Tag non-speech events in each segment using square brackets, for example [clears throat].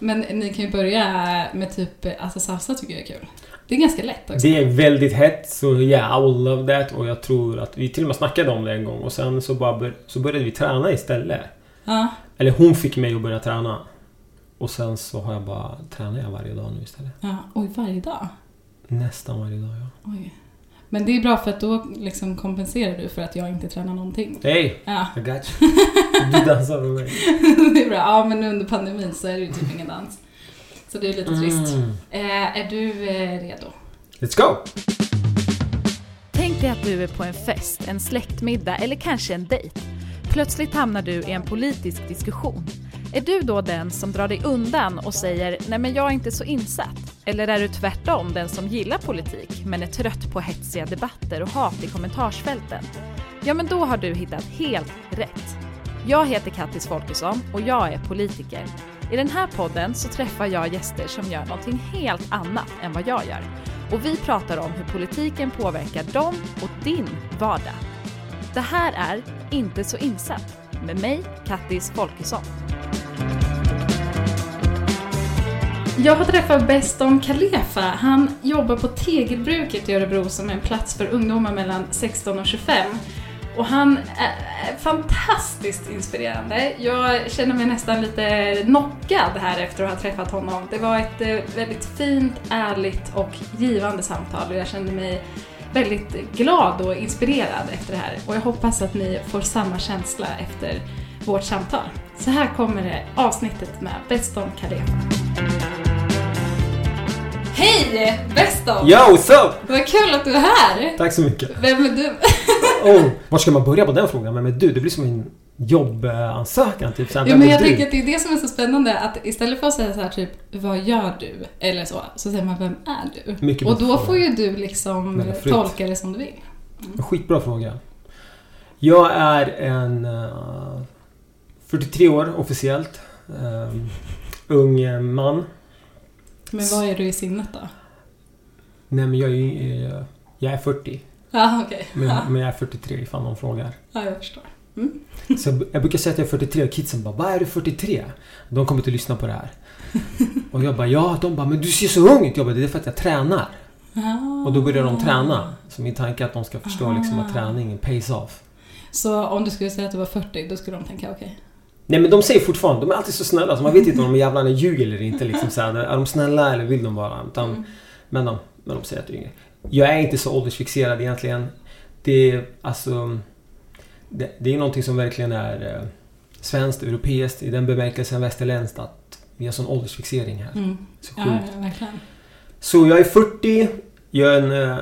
Men ni kan ju börja med typ, alltså salsa tycker jag är kul. Det är ganska lätt också. Det är väldigt hett, så yeah, I will love that. Och jag tror att vi till och med snackade om det en gång och sen så, bara bör, så började vi träna istället. Ja. Eller hon fick mig att börja träna. Och sen så har jag bara tränat jag varje dag nu istället. ja. Oj, varje dag? Nästan varje dag, ja. Oj. Men det är bra för att då liksom kompenserar du för att jag inte tränar någonting. Hey! Ja, I got you. [laughs] Du dansar med mig. det är bra. Ja, men under pandemin så är det ju typ ingen dans. Så det är lite trist. Mm. Eh, är du eh, redo? Let's go! Tänk dig att du är på en fest, en släktmiddag eller kanske en dejt. Plötsligt hamnar du i en politisk diskussion. Är du då den som drar dig undan och säger “nej men jag är inte så insatt”? Eller är du tvärtom den som gillar politik men är trött på hetsiga debatter och hat i kommentarsfälten? Ja men då har du hittat helt rätt. Jag heter Kattis Folkesson och jag är politiker. I den här podden så träffar jag gäster som gör någonting helt annat än vad jag gör. Och vi pratar om hur politiken påverkar dem och din vardag. Det här är Inte så insatt med mig, Kattis Folkesson. Jag har träffat Beston Kalefa. Han jobbar på Tegelbruket i Örebro som är en plats för ungdomar mellan 16 och 25. Och han är fantastiskt inspirerande. Jag känner mig nästan lite knockad här efter att ha träffat honom. Det var ett eh, väldigt fint, ärligt och givande samtal och jag kände mig väldigt glad och inspirerad efter det här. Och jag hoppas att ni får samma känsla efter vårt samtal. Så här kommer det avsnittet med Beston Kalefa. Hej Beston! Yo, what's up? Vad kul att du är här! Tack så mycket. Vem är du? Oh, [laughs] var ska man börja på den frågan? Vem är du? Det blir som en jobbansökan typ. Så här, Jo men jag tänker att det är det som är så spännande att istället för att säga så här typ Vad gör du? Eller så, så säger man Vem är du? Mycket Och då får ju du liksom tolka det som du vill. Skitbra fråga. Jag är en eh, 43 år officiellt. Um, ung man. Men vad är du i sinnet då? Nej men jag är, eh, jag är 40. Ja okej. Men, men jag är 43 ifall någon frågar. ja, jag förstår. Så jag, brukar säga att jag är 43 och kidsen bara Vad är du 43? De kommer inte lyssna på det här. Och jag bara ja, de bara Men du ser så ung ut! Jag bara Det är för att jag tränar. Och då börjar de träna. Så min tanke är att de ska förstå liksom att Ah. träningen pays off. Så om du skulle säga att du var 40, då skulle de tänka okej. Nej men de säger fortfarande, de är alltid så snälla så man vet inte om de jävlarna ljuger eller inte. Liksom, så här, är de snälla eller vill de vara? Utan, Mm. men, de, men de säger att du är yngre. Jag är inte så åldersfixerad egentligen. Det är alltså... Det, det är någonting som verkligen är eh, svenskt, europeiskt, i den bemärkelsen västerländskt att vi har sån åldersfixering här. Mm. Så sjukt. ja, verkligen. Så jag är 40, jag är en... eh,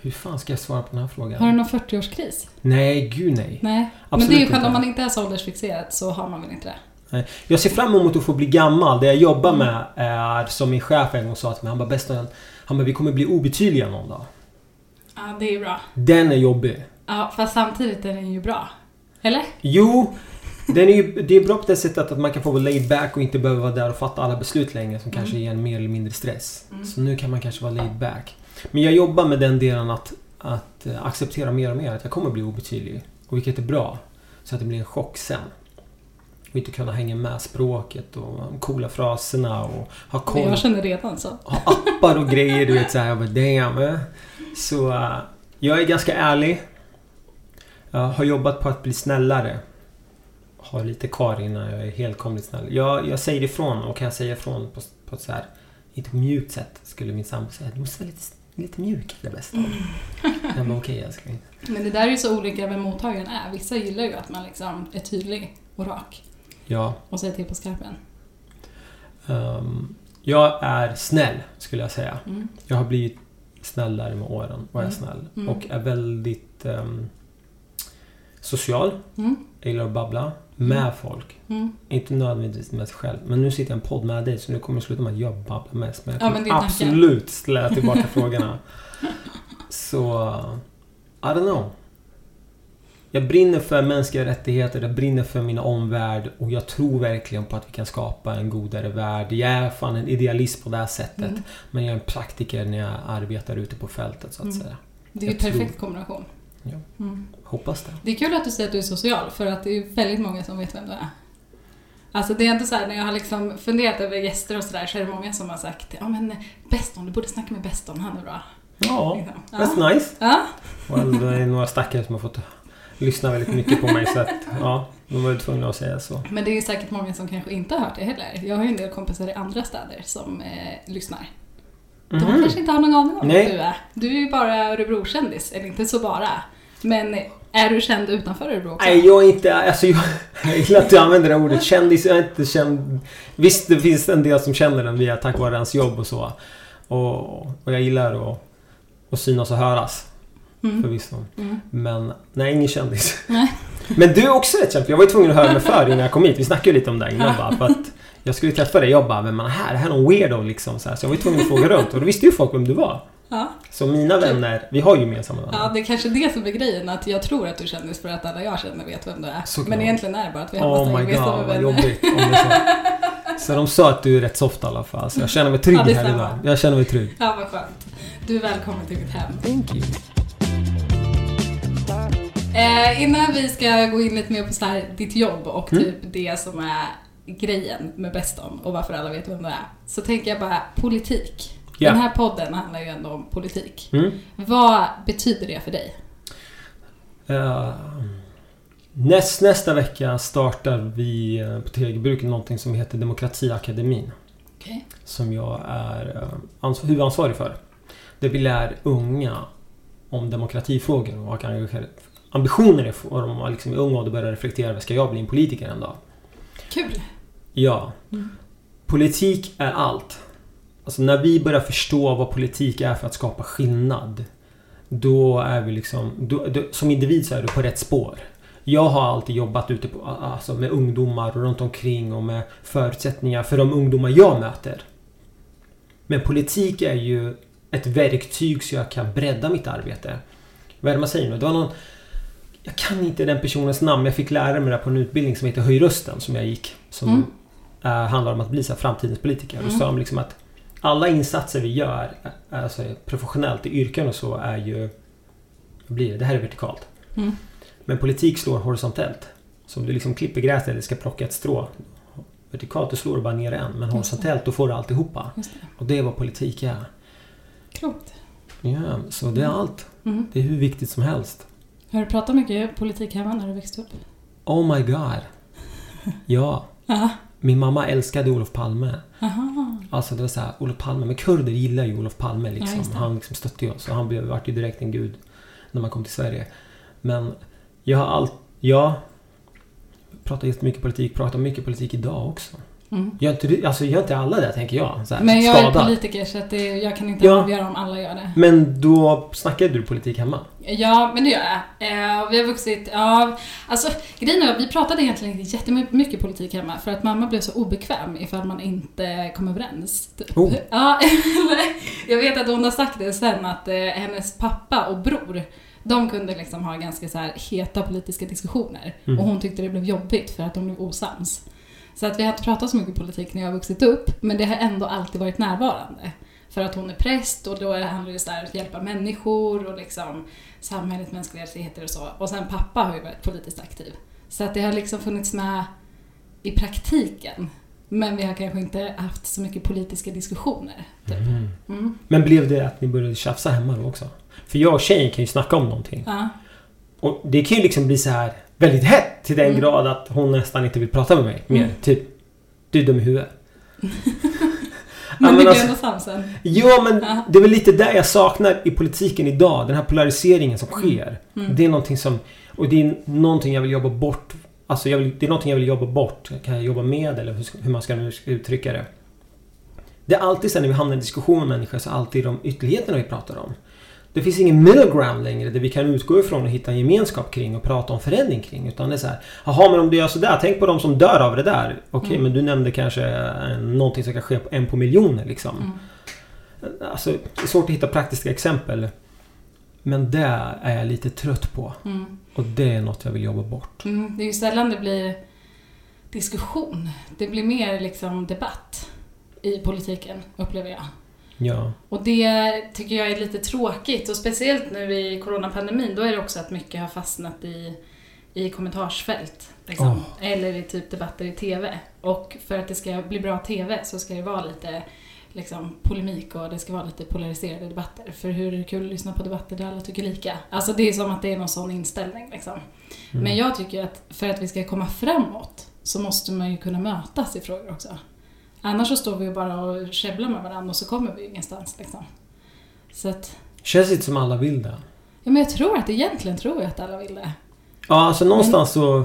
hur fan ska jag svara på den här frågan? Har du någon 40-årskris? Nej, gud nej. Nej. Men det är ju skönt, om man inte är så åldersfixerad så har man väl inte det? Jag ser fram emot att få bli gammal. Det jag jobbar Mm. med är som min chef en gång sa till mig. Han bara bästa Han bara vi kommer bli obetydliga någon dag. Ja, det är bra. Den är jobbig. Ja, fast samtidigt är den ju bra. Eller? Jo, den är ju, det är bra på det sättet att man kan få vara laid back och inte behöva vara där och fatta alla beslut längre som kanske ger en mer eller mindre stress. Mm. Så nu kan man kanske vara laid back. Men jag jobbar med den delen att, att eh, acceptera mer och mer att jag kommer bli obetydlig. Och vilket är bra. Så att det blir en chock sen. Och inte kunna hänga med språket och de coola fraserna och ha koll Jag känner redan så. ha appar och grejer. Du vet såhär, jag bara damn. eh. Så eh, jag är ganska ärlig. Jag har jobbat på att bli snällare. Har lite kvar innan jag är helkomligt snäll. Jag, jag säger ifrån och kan jag säga ifrån på, på ett så här inte mjukt sätt skulle min sambo säga. Du måste vara lite, lite mjuk det bästa. Jag bara okej älskling. Men det där är ju så olika vem mottagaren är. Vissa gillar ju att man liksom är tydlig och rak Ja. och säger till på skarpen. ehm, jag är snäll skulle jag säga. Mm. Jag har blivit snällare med åren och är Mm. snäll. Mm. Och är väldigt ehm, social. Mm. Jag gillar att babbla med Mm. folk. Mm. Inte nödvändigtvis med sig själv. Men nu sitter jag i en podd med dig så nu kommer det sluta med att jag babblar mest. Men jag Ja, kommer men är tanken. absolut ställa tillbaka frågorna. [laughs] Så... I don't know. Jag brinner för mänskliga rättigheter, jag brinner för min omvärld och jag tror verkligen på att vi kan skapa en godare värld. Jag är fan en idealist på det här sättet. Mm. Men jag är en praktiker när jag arbetar ute på fältet så att Mm. säga. Det är ju Jag tror- perfekt kombination. Ja. Mm. Hoppas det. Det är kul att du säger att du är social för att det är väldigt många som vet vem du är. Alltså det är ändå så här, när jag har liksom funderat över gäster och sådär så är det många som har sagt ja men Beston, du borde snacka med Beston, han är bra. Ja, Liksom. Ja. that's nice. Ja, Och det är några stackare som har fått lyssna väldigt mycket på mig så att ja, de var ju tvungna att säga så. men det är säkert många som kanske inte har hört det heller. Jag har ju en del kompisar i andra städer som eh, lyssnar. De Mhm. kanske inte har någon aning om vem du är. Du är ju bara Örebro-kändis, eller inte så bara. Men är du känd utanför Örebro också? Nej, jag är inte... Alltså jag, jag gillar att du använder det ordet. Kändis, jag är inte känd... Visst, det finns en del som känner den via tack vare hans jobb och så. Och, och jag gillar att, att synas och höras. Mm. Förvisso. Mm. Men, nej, ingen kändis. Nej. [laughs] Men du är också rätt känd. Jag var ju tvungen att höra mig för innan jag kom hit. Vi snackade ju lite om det innan bara. För att jag skulle träffa dig. Jag bara, vem är det här? Det här är någon weirdo liksom. Så, här. så jag var ju tvungen att fråga runt. Och då visste ju folk vem du var. Ja. Så mina vänner, vi har ju gemensamma vänner. ja, det är kanske det som är grejen. Att jag tror att du kändis för att alla jag känner vet vem du är. Såklart. Men egentligen är det bara att vi hoppas Oh att my vi vet god, vem vad jobbigt. Om det är så. [laughs] så de sa att du är rätt soft i alla fall. Så jag känner mig trygg Ja, här idag. Jag känner mig trygg. Ja, vad skönt. Du är välkommen till mitt hem. Thank you. Eh, innan vi ska gå in lite mer på så här, ditt jobb och Mm. typ det som är grejen med Beston och varför alla vet vem det är. Så tänker jag bara politik. Ja. Den här podden handlar ju ändå om politik. Mm. Vad betyder det för dig? Eh, näst, nästa vecka startar vi eh, på Tegelbruket någonting som heter Demokratiakademin. Okej. Som jag är eh, ans- huvudansvarig för. Där vi lär unga om demokratifrågor och ambitioner är för dem att liksom i ung ålder börja reflektera ska jag bli en politiker en dag? Kul. Ja. Mm. Politik är allt. Alltså när vi börjar förstå vad politik är för att skapa skillnad. Då är vi liksom... Då, då, som individ så är du på rätt spår. Jag har alltid jobbat ute på, alltså med ungdomar och runt omkring och med förutsättningar för de ungdomar jag möter. Men politik är ju ett verktyg så jag kan bredda mitt arbete. Vad är det man säger nu? Det var någon... Jag kan inte den personens namn, men jag fick lära mig det på en utbildning som heter Höj rösten som jag gick. Som Mm. handlar om att bli så framtidens politiker. Mm. sa de liksom att alla insatser vi gör, alltså professionellt i yrken och så, är ju... Blir det? Det här är vertikalt. Mm. Men politik slår horisontellt. Så om du liksom klipper gräset eller ska plocka ett strå. Vertikalt, då slår du bara ner en. Men horisontellt, då får du alltihopa. Just det. Och det är vad politik är. Klokt. Ja, så det är Mm. allt. Mm. Det är hur viktigt som helst. Har du pratat mycket politik hemma när du växte upp? Oh my god. Ja. [laughs] Ja. Min mamma älskade Olof Palme. Aha. Alltså det var så här, Olof Palme. Men kurder gillar ju Olof Palme Ja, liksom. det. han liksom stötte ju oss. Och han blev, vart ju direkt en gud när man kom till Sverige. Men jag har allt... Jag pratar jättemycket politik. Pratar mycket politik idag också. Mm. Gör inte, du- alltså, gör inte alla det, tänker jag. Så här, Men jag är skadad. politiker så att det, jag kan inte Ja. avgöra om alla gör det. Men då snackade du politik hemma? Ja, men det gör jag. Eh, vi har vuxit... Ja, alltså grejen är att vi pratade egentligen inte jättemycket politik hemma för att mamma blev så obekväm ifall man inte kom överens. Typ. Oh. Ja, [laughs] jag vet att hon har sagt det sen att eh, hennes pappa och bror de kunde liksom ha ganska så heta politiska diskussioner Mm. och hon tyckte det blev jobbigt för att de blev osams. Så att vi har inte pratat så mycket politik när jag har vuxit upp men det har ändå alltid varit närvarande. För att hon är präst och då handlar det här att hjälpa människor och liksom samhället, mänskliga rättigheter och så. Och sen pappa har ju varit politiskt aktiv. Så att det har liksom funnits med i praktiken. Men vi har kanske inte haft så mycket politiska diskussioner. Typ. Mm. Mm. Men blev det att ni började tjafsa hemma då också? För jag och tjejen kan ju snacka om någonting. Ja. Och det kan ju liksom bli så här väldigt hett till den Mm. grad att hon nästan inte vill prata med mig mer. Mm. Typ, du är dum i huvudet. [laughs] Men vi blir ändå sams sen. Ja, men Ja. det är väl lite där jag saknar i politiken idag. Den här polariseringen som sker. Mm. Det är någonting som... Och det är någonting jag vill jobba bort. Alltså vill, det är någonting jag vill jobba bort. Kan jag jobba med eller hur, hur man ska uttrycka det. Det är alltid så när vi hamnar i diskussion med människor så är alltid de ytterligheterna vi pratar om. Det finns ingen middle ground längre där vi kan utgå ifrån och hitta en gemenskap kring och prata om förändring kring. Utan det är så här, jaha men om du gör sådär, tänk på de som dör av det där. Okej, Mm. men du nämnde kanske någonting som kan ske på en på miljoner liksom. Mm. Alltså, det är svårt att hitta praktiska exempel. Men det är jag lite trött på. Mm. Och det är något jag vill jobba bort. Mm. Det är ju sällan det blir diskussion. Det blir mer liksom debatt i politiken, upplever jag. Ja. Och det tycker jag är lite tråkigt och speciellt nu i coronapandemin då är det också att mycket har fastnat i, i kommentarsfält. Liksom. Eller i typ debatter i TV. Och för att det ska bli bra TV så ska det vara lite liksom, polemik och det ska vara lite polariserade debatter. För hur är det kul att lyssna på debatter där alla tycker lika? Alltså det är som att det är någon sån inställning liksom. Mm. Men jag tycker att för att vi ska komma framåt så måste man ju kunna mötas i frågor också. Annars så står vi ju bara och käbblar med varandra och så kommer vi ingenstans liksom. Så att, Känns inte som alla vill det. ja men jag tror att egentligen tror jag att alla vill det. Ja, alltså någonstans så...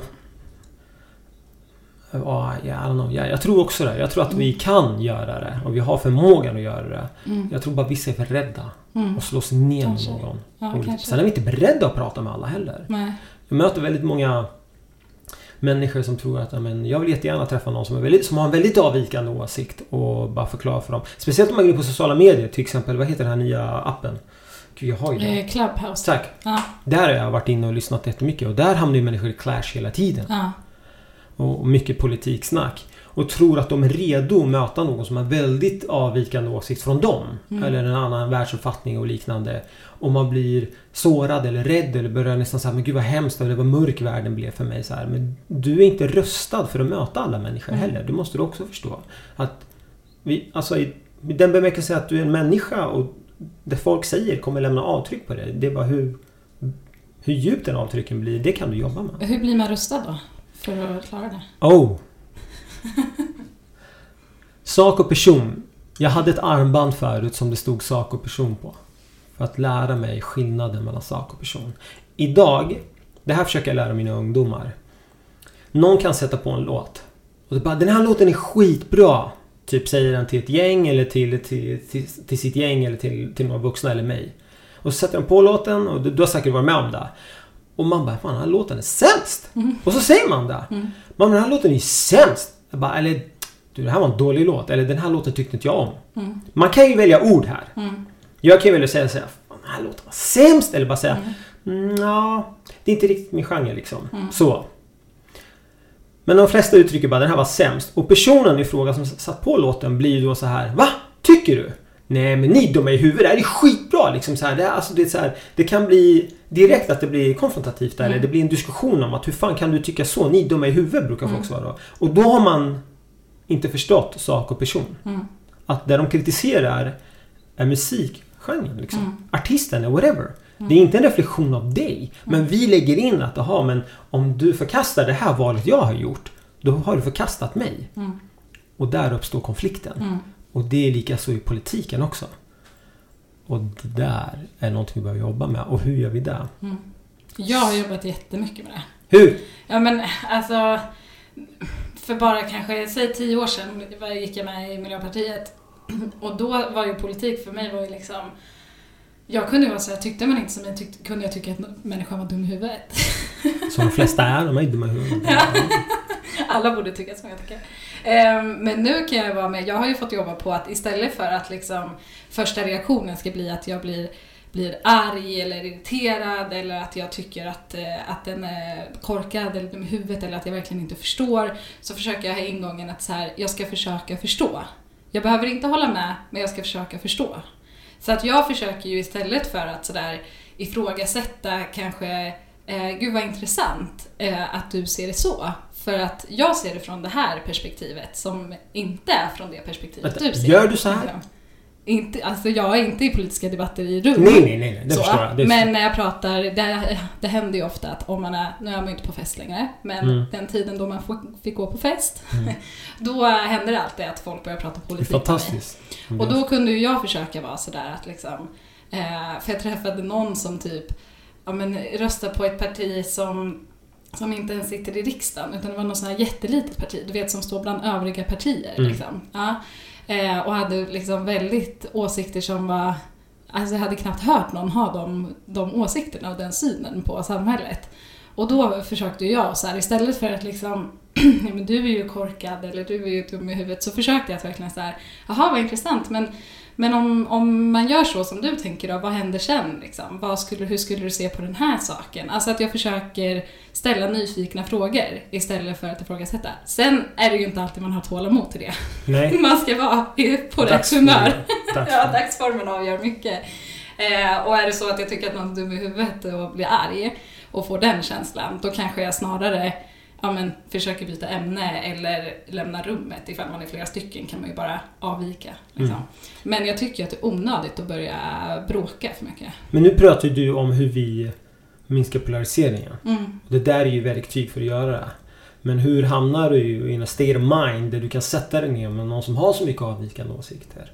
Ja, I don't know. Ja, jag tror också det. Jag tror att vi kan göra det. Och vi har förmågan att göra det. Mm. Jag tror bara vissa är för rädda. Mm. Och slås ner med Kanske. någon. Ja. Sen är vi inte beredda att prata med alla heller. Nej. Jag möter väldigt många människor som tror att ja, men, jag vill jättegärna träffa någon som, är väldigt, som har en väldigt avvikande åsikt och bara förklara för dem. Speciellt om man går in på sociala medier till exempel. Vad heter den här nya appen? Gud, jag har ju den. Eh, Clubhouse. Tack. Ja, Där har jag varit inne och lyssnat jättemycket och där hamnar ju människor i clash hela tiden. ja. Och och mycket politiksnack. Och tror att de är redo att möta någon som har väldigt avvikande åsikt från dem. Mm. Eller en annan världsuppfattning och liknande. Och man blir sårad eller rädd eller börjar nästan säga men gud vad hemskt eller vad mörk världen blev för mig. Så här. Men du är inte röstad för att möta alla människor heller. Det måste du också förstå. Att vi, alltså i, i den bemärkelsen att du är en människa och det folk säger kommer lämna avtryck på dig. Det är bara hur, hur djupt den avtrycken blir, det kan du jobba med. Hur blir man rustad då? För att klara det? Oh! [laughs] sak och person. Jag hade ett armband förut som det stod sak och person på. Att lära mig skillnaden mellan sak och person. Idag, det här försöker jag lära mina ungdomar. Någon kan sätta på en låt. Och bara, den här låten är skitbra. Typ säger den till ett gäng eller till, till, till, till sitt gäng eller till, till några vuxna eller mig. Och så sätter de på låten och du, du har säkert varit med om det. Och man bara, fan den här låten är sämst! Mm. Och så säger man det. Mm. Man, den här låten är ju sämst! Jag bara, eller du det här var en dålig låt. Eller den här låten tyckte inte jag om. Mm. Man kan ju välja ord här. Mm. Jag kan ju välja säga så här, "Fan, den här låten var sämst! Eller bara säga, Mm. mm, ja, det är inte riktigt min genre liksom. Mm. Så. Men de flesta uttrycker bara den här var sämst. Och personen i fråga som satt på låten blir då så här, va? Tycker du? Nej men ni dumma i huvudet, det här är skitbra liksom så här, det, alltså, det, är så här, det kan bli direkt att det blir konfrontativt där, Mm. eller det blir en diskussion om att hur fan kan du tycka så? Ni dumma i huvudet brukar folk Mm. svara då. Och då har man inte förstått sak och person. Mm. Att det de kritiserar är musikgenren liksom. Mm. Artisten, eller whatever. Det är inte en reflektion av dig. Men vi lägger in att, aha, men om du förkastar det här valet jag har gjort, då har du förkastat mig. Mm. Och där uppstår konflikten. Mm. Och det är lika så i politiken också. Och det där är någonting vi behöver jobba med. Och hur gör vi det? Mm. Jag har jobbat jättemycket med det. Hur? Ja men alltså, för bara kanske, säg tio år sedan gick jag med i Miljöpartiet. Och då var ju politik för mig var ju liksom jag kunde ju vara så här, tyckte man inte som mig tyckte, kunde jag tycka att människan var dum i huvudet. Som de flesta är, de är dumma i huvudet. [laughs] Alla borde tycka som jag tycker. Ehm, Men nu kan jag vara med, jag har ju fått jobba på att istället för att liksom första reaktionen ska bli att jag blir, blir arg eller irriterad eller att jag tycker att, eh, att den är korkad eller dum i huvudet eller att jag verkligen inte förstår så försöker jag ha ingången att så här, jag ska försöka förstå. Jag behöver inte hålla med, men jag ska försöka förstå. Så att jag försöker ju istället för att sådär ifrågasätta kanske Eh, gud vad intressant eh, att du ser det så. För att jag ser det från det här perspektivet som inte är från det perspektivet Vänta, du ser. gör du så här? Inte, alltså jag är inte i politiska debatter i rum. Nej, nej, nej. Det så, förstår jag. Det men när jag pratar, det, det händer ju ofta att om man är, nu är man ju inte på fest längre, men Mm. den tiden då man får- fick gå på fest, Mm. [laughs] då händer det alltid att folk börjar prata det är politik med mig. fantastiskt. Och då kunde ju jag försöka vara sådär att liksom, eh, för jag träffade någon som typ, ja men röstar på ett parti som som inte ens sitter i riksdagen utan det var något sånt här jättelitet parti, du vet som står bland övriga partier. Mm. Liksom. Ja. Eh, och hade liksom väldigt åsikter som var, alltså jag hade knappt hört någon ha de, de åsikterna och den synen på samhället. Och då försökte jag så här, istället för att liksom, [clears throat] ja men du är ju korkad eller du är ju dum i huvudet, så försökte jag att verkligen så här, jaha vad intressant, men, men om, om man gör så som du tänker då, vad händer sen liksom? Vad skulle, hur skulle du se på den här saken? Alltså att jag försöker ställa nyfikna frågor istället för att ifrågasätta. Sen är det ju inte alltid man har tålamod till det. Nej. [laughs] Man ska vara på rätt humör. Dagsformen. Ja, dagsformen avgör mycket. Eh, och är det så att jag tycker att någon är dum i huvudet och blir arg och får den känslan, då kanske jag snarare ja, men, försöker byta ämne eller lämna rummet. Ifall man är flera stycken kan man ju bara avvika. Liksom. Mm. Men jag tycker att det är onödigt att börja bråka för mycket. Men nu pratar ju du om hur vi minskar polariseringen. Mm. Det där är ju verktyg för att göra det. Men hur hamnar du i en state of mind där du kan sätta dig ner med någon som har så mycket avvikande åsikter?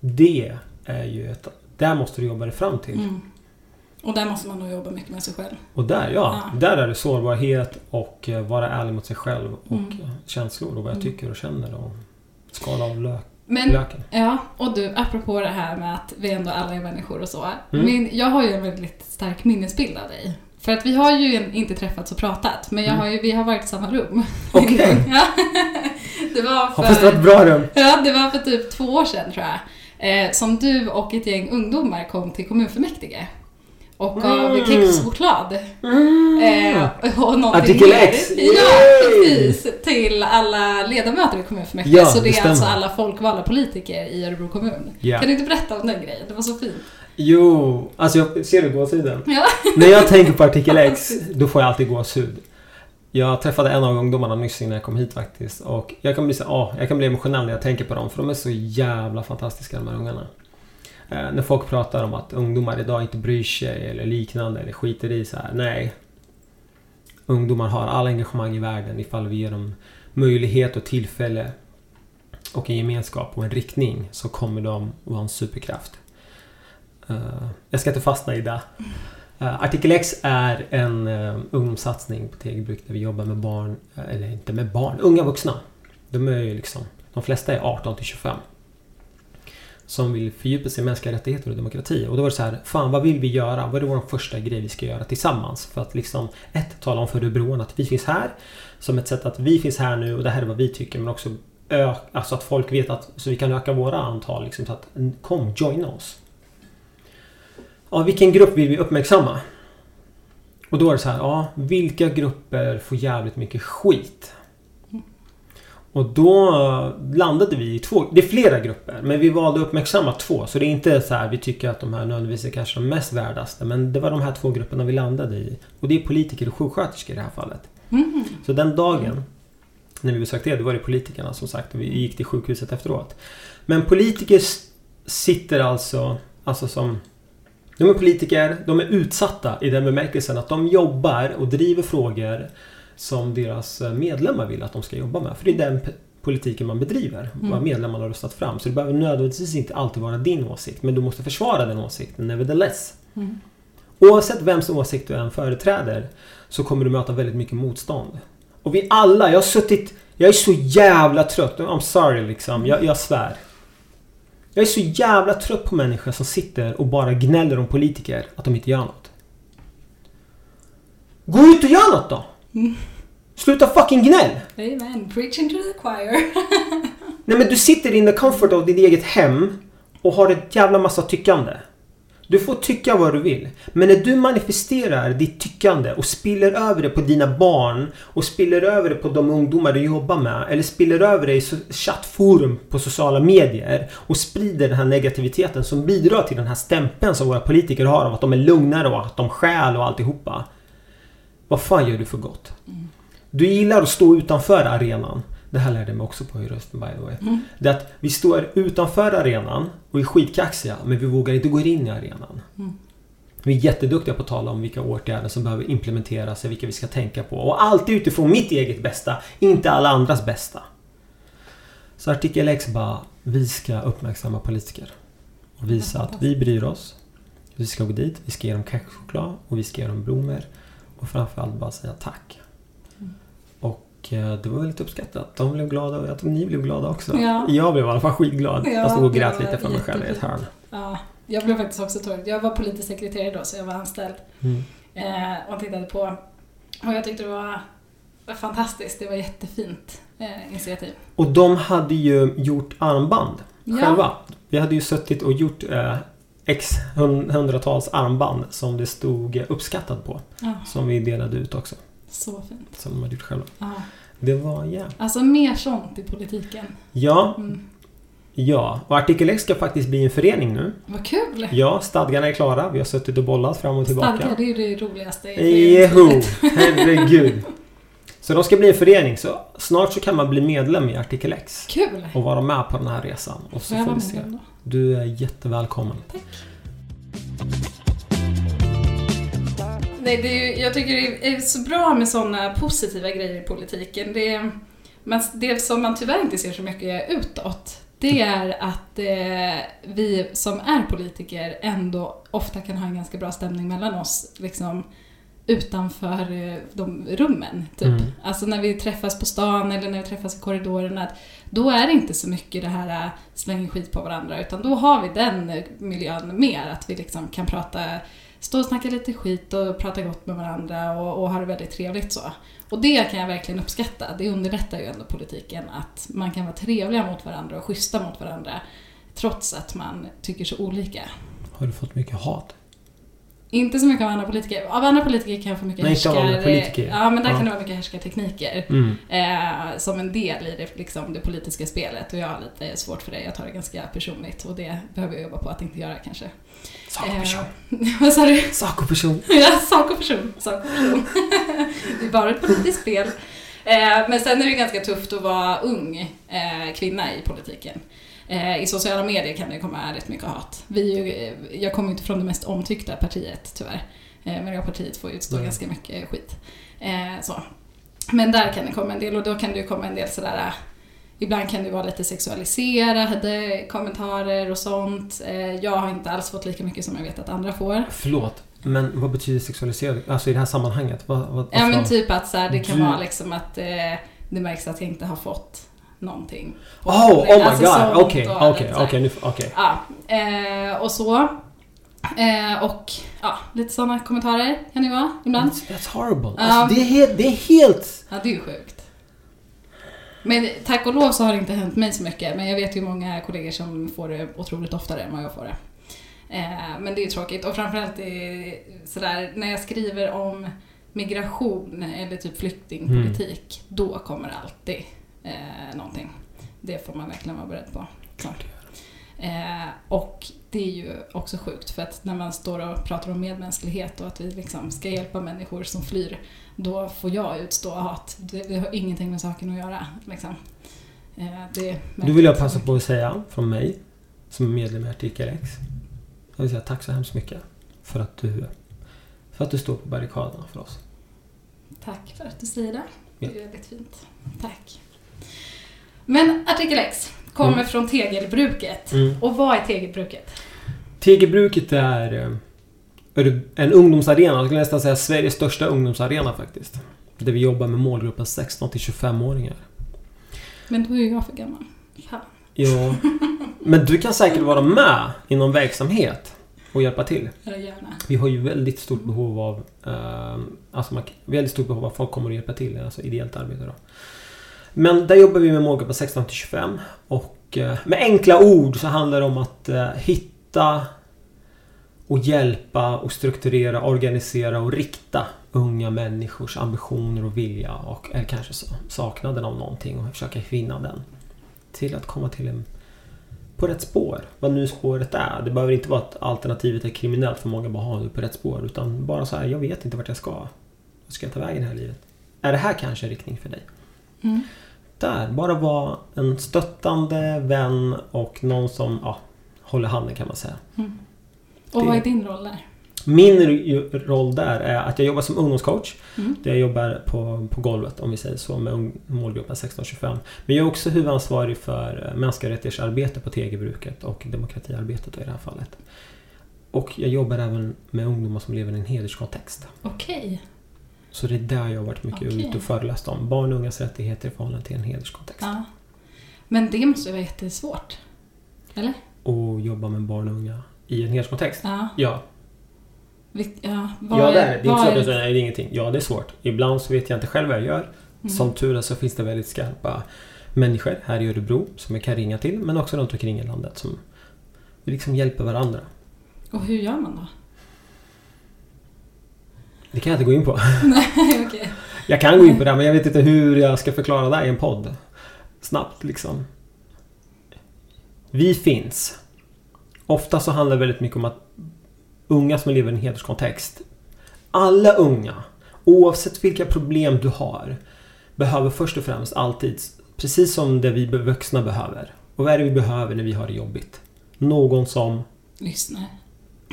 Det är ju ett... Där måste du jobba dig fram till. Mm. Och där måste man nog jobba mycket med sig själv. Och där, ja. Ja. Där är det sårbarhet och eh, vara ärlig mot sig själv och Mm. eh, känslor och vad jag Mm. tycker och känner och skala av lök, Men löken. Ja, och du, apropå det här med att vi ändå alla är människor och så. Mm. Min, jag har ju en väldigt stark minnesbild av dig. För att vi har ju inte träffats och pratat, men jag Mm. har ju, vi har varit i samma rum. Okej. [laughs] ja. Det var Hoppas det var ett för, bra rum. ja, det var för typ två år sedan tror jag. Eh, som du och ett gäng ungdomar kom till kommunfullmäktige. Och Mm. kexchoklad. Eh, och någonting Artikel. X. Ja, precis. Till alla ledamöter i kommunfullmäktige. Ja, så det, det är stämmer. alltså alla folkvalda politiker i Örebro kommun. Ja. Kan du inte berätta om den grejen? Det var så fint. Jo, alltså jag, ser du gåshuden? Ja. [laughs] När jag tänker på artikel X, då får jag alltid gåshud. Jag träffade en av ungdomarna nyss innan jag kom hit faktiskt. Och jag kan bli, så, ja, jag kan bli emotionell när jag tänker på dem. För de är så jävla fantastiska de här ungarna. Eh, när folk pratar om att ungdomar idag inte bryr sig eller liknande eller skiter i så här. Nej. Ungdomar har all engagemang i världen ifall vi ger dem möjlighet och tillfälle och en gemenskap och en riktning så kommer de att vara en superkraft. Eh, jag ska inte fastna i det. Uh, Artikel X är en eh, uh, ungdomssatsning på Tegelbruk där vi jobbar med barn, eller inte med barn, unga vuxna. De är ju liksom, de flesta är 18 till 25. Som vill fördjupa sig i mänskliga rättigheter och demokrati. Och då var det så här, fan vad vill vi göra? Vad är vår första grej vi ska göra tillsammans? För att liksom, ett, tala om för örebroarna att vi finns här. Som ett sätt att vi finns här nu och det här är vad vi tycker. Men också alltså att folk vet att, så vi kan öka våra antal. Liksom, så att, kom, joina oss. Ja, vilken grupp vill vi uppmärksamma? Och då är det så här, ja, vilka grupper får jävligt mycket skit? Och då landade vi i två, det är flera grupper, men vi valde att uppmärksamma två. Så det är inte så här, vi tycker att de här nödvändigtvis är kanske de mest värdaste, men det var de här två grupperna vi landade i. Och det är politiker och sjuksköterskor i det här fallet. Mhm. Så den dagen när vi besökte er, då var det politikerna som sagt och vi gick till sjukhuset efteråt. Men politiker sitter alltså, alltså som... De är politiker, de är utsatta i den bemärkelsen att de jobbar och driver frågor som deras eh, medlemmar vill att de ska jobba med. För det är den politiken man bedriver, Mm. vad medlemmarna har röstat fram. Så det behöver nödvändigtvis inte alltid vara din åsikt, men du måste försvara den åsikten nevertheless. Mm. Oavsett vems åsikt du än företräder så kommer du möta väldigt mycket motstånd. Och vi alla, jag har suttit... Jag är så jävla trött. I'm sorry liksom. Jag, jag svär. Jag är så jävla trött på människor som sitter och bara gnäller om politiker att de inte gör något. Gå ut och gör något då! Mm. Sluta fucking gnäll! Amen. Preaching to the choir. [laughs] Nej men du sitter in the comfort of ditt eget hem och har ett jävla massa tyckande. Du får tycka vad du vill. Men när du manifesterar ditt tyckande och spiller över det på dina barn och spiller över det på de ungdomar du jobbar med eller spiller över det i chattforum på sociala medier och sprider den här negativiteten som bidrar till den här stämpeln som våra politiker har av att de är lugnare och att de stjäl och alltihopa. Vad fan gör du för gott? Du gillar att stå utanför arenan. Det här lärde jag mig också på i rösten by the way. Mm. Det är att vi står utanför arenan och är skitkaxiga men vi vågar inte gå in i arenan. Mm. Vi är jätteduktiga på att tala om vilka åtgärder som behöver implementeras och vilka vi ska tänka på. Och alltid utifrån mitt eget bästa, inte alla andras bästa. Så artikel X bara, vi ska uppmärksamma politiker. Och visa att vi bryr oss. Vi ska gå dit, vi ska ge dem kexchoklad och vi ska ge dem blommor. Och framförallt bara säga tack. Mm. Och eh, det var väldigt uppskattat. De blev glada och jag tror ni blev glada också. Ja. Jag blev i alla fall skitglad. Ja, jag stod och grät lite för mig själv i ett hörn. Ja, jag blev faktiskt också tårögd. Jag var politisk sekreterare då, så jag var anställd. Mm. Eh, och tittade på. Och jag tyckte det var fantastiskt. Det var jättefint eh, initiativ. Och de hade ju gjort armband Ja. själva. Vi hade ju suttit och gjort x hun- hundratals armband som det stod uppskattad på. Ja, Som vi delade ut också. så fint. Som de hade gjort själva. Ja. Det var ja. Alltså mer sånt i politiken. Ja, Mm. Ja, och Artikel X ska faktiskt bli en förening nu. Vad kul! Ja, stadgarna är klara. Vi har suttit och bollat fram och tillbaka. Stadgar, det är ju det roligaste Jeho! [laughs] Herregud. Så de ska bli en förening. Så snart så kan man bli medlem i Artikel X. Kul! Och vara med på den här resan. Och så Får vi se. då? Du är jättevälkommen. Nej, det är ju, jag tycker det är så bra med sådana positiva grejer i politiken. Det, man, det som man tyvärr inte ser så mycket utåt, det är att eh, vi som är politiker ändå ofta kan ha en ganska bra stämning mellan oss liksom, utanför eh, de rummen. Typ. Mm. Alltså när vi träffas på stan eller när vi träffas i korridorerna, att då är det inte så mycket det här äh, släng skit på varandra utan då har vi den äh, miljön mer, att vi liksom kan prata, stå och snacka lite skit och prata gott med varandra och, och ha det väldigt trevligt så. Och det kan jag verkligen uppskatta, det underlättar ju ändå politiken att man kan vara trevliga mot varandra och schyssta mot varandra trots att man tycker så olika. Har du fått mycket hat? Inte så mycket av andra politiker. Av andra politiker kan jag få mycket Nej, inte av politiker. Ja, men där Ja. kan det vara mycket härskartekniker. Mm. Eh, som en del i det, liksom, det politiska spelet och jag har lite svårt för det. Jag tar det ganska personligt och det behöver jag jobba på att inte göra kanske. Sak och person. Eh, [laughs] vad sa du? Sak och person. [laughs] Ja, sak och person. Sak och person. [laughs] det är bara ett politiskt spel. Eh, men sen är det ganska tufft att vara ung eh, kvinna i politiken. Eh, I sociala medier kan det komma rätt mycket hat. Vi, eh, jag kommer ju inte från det mest omtyckta partiet tyvärr. Eh, Miljöpartiet får utstå Nej. ganska mycket skit. Så. Men där kan det komma en del och då kan det komma en del sådär Ibland kan det vara lite sexualiserade kommentarer och sånt. Jag har inte alls fått lika mycket som jag vet att andra får. Förlåt. Men vad betyder sexualiserad? Alltså i det här sammanhanget? Vad, vad, Ja men typ att så här, det kan Du- vara liksom att eh, det märks att jag inte har fått någonting. Oh, oh my Alltså god! Okej, okej, okej. eh, och så. Eh, och ja, lite sådana kommentarer kan det vara ibland. That's, that's horrible. Ja. Alltså, det, är helt, det är helt... Ja, det är ju sjukt. Men tack och lov så har det inte hänt mig så mycket. Men jag vet ju många kollegor som får det otroligt oftare än vad jag får det. Eh, men det är ju tråkigt. Och framförallt det är sådär, när jag skriver om migration eller typ flyktingpolitik, då kommer alltid eh, någonting. Det får man verkligen vara beredd på. Så. Eh, och det är ju också sjukt för att när man står och pratar om medmänsklighet och att vi liksom ska hjälpa människor som flyr, då får jag utstå hat. Det, det har ingenting med saken att göra. Liksom. Eh, Du vill jag passa på att säga från mig som är medlem i Artikel X. Jag vill säga tack så hemskt mycket för att du, för att du står på barrikaderna för oss. Tack för att du säger det. Det är väldigt fint. Tack. Men artikel X kommer Mm. från tegelbruket. Mm. Och vad är tegelbruket? Tegelbruket är eh, en ungdomsarena. Jag skulle nästan säga Sveriges största ungdomsarena faktiskt. Där vi jobbar med målgruppen 16 till 25-åringar. Men då är ju jag för gammal. Fan. Ja. Men du kan säkert vara med i någon verksamhet och hjälpa till. Jag gärna. Vi har ju väldigt stort behov av eh, alltså man, väldigt stort behov av att folk kommer och hjälpa till, alltså ideellt arbete då. Men där jobbar vi med målgruppen 16 till 25 och eh, med enkla ord så handlar det om att eh, hitta och hjälpa och strukturera, organisera och rikta unga människors ambitioner och vilja och eller kanske så, saknaden av någonting och försöka finna den. Till att komma till en på rätt spår. Vad nu spåret är. Det behöver inte vara att alternativet är kriminellt för många bara ha nu på rätt spår. Utan bara så här, jag vet inte vart jag ska. Vad ska jag ta vägen i det här livet? Är det här kanske en riktning för dig? Mm. Där, bara vara en stöttande vän och någon som ja, håller handen kan man säga. Mm. Och Det- vad är din roll där? Min roll där är att jag jobbar som ungdomscoach. Mm. Där jag jobbar på, på golvet om vi säger så med målgruppen 16-25. Men jag är också huvudansvarig för eh, mänskliga rättighetsarbete på Tegelbruket och demokratiarbetet i det här fallet. Och jag jobbar även med ungdomar som lever i en hederskontext. Okej. Så det är där jag har varit mycket Okej. ute och föreläst om. Barn och ungas rättigheter i förhållande till en hederskontext. Ja. Men det måste ju vara jättesvårt. Eller? Och jobba med barn och unga i en hederskontext. Ja. Ja, ja, vad ja det är det. Det är inte nej, det ingenting. Ja, det är svårt. Ibland så vet jag inte själv vad jag gör. Mm. Som tur är så finns det väldigt skarpa människor här i Örebro som jag kan ringa till men också runt omkring i landet som liksom hjälper varandra. Och hur gör man då? Det kan jag inte gå in på. [laughs] Nej, okej. Jag kan gå in på det men jag vet inte hur jag ska förklara det i en podd. Snabbt liksom. Vi finns. Ofta så handlar det väldigt mycket om att unga som lever i en hederskontext. Alla unga, oavsett vilka problem du har, behöver först och främst alltid, precis som det vi vuxna behöver. Och vad är det vi behöver när vi har det jobbigt? Någon som Lyssnar.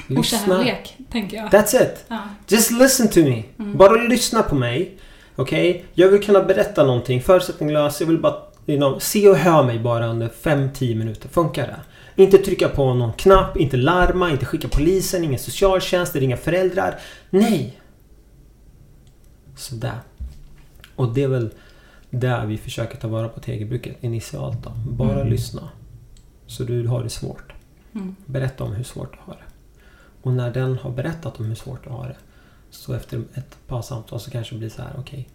Och lyssnar. kärlek, tänker jag. That's it! Ja. Just listen to me. Mm. Bara lyssna på mig. Okej? Jag vill kunna berätta någonting förutsättningslöst. Jag vill bara you know, se och höra mig bara under 5-10 minuter. Funkar det? Inte trycka på någon knapp, inte larma, inte skicka polisen, ingen socialtjänst, ringa föräldrar. Nej! Sådär. Och det är väl där vi försöker ta vara på tegelbruket initialt då. Bara Mm. lyssna. Så du har det svårt. Mm. Berätta om hur svårt du har det. Och när den har berättat om hur svårt du har det. Så efter ett par samtal så kanske det blir så här, okej.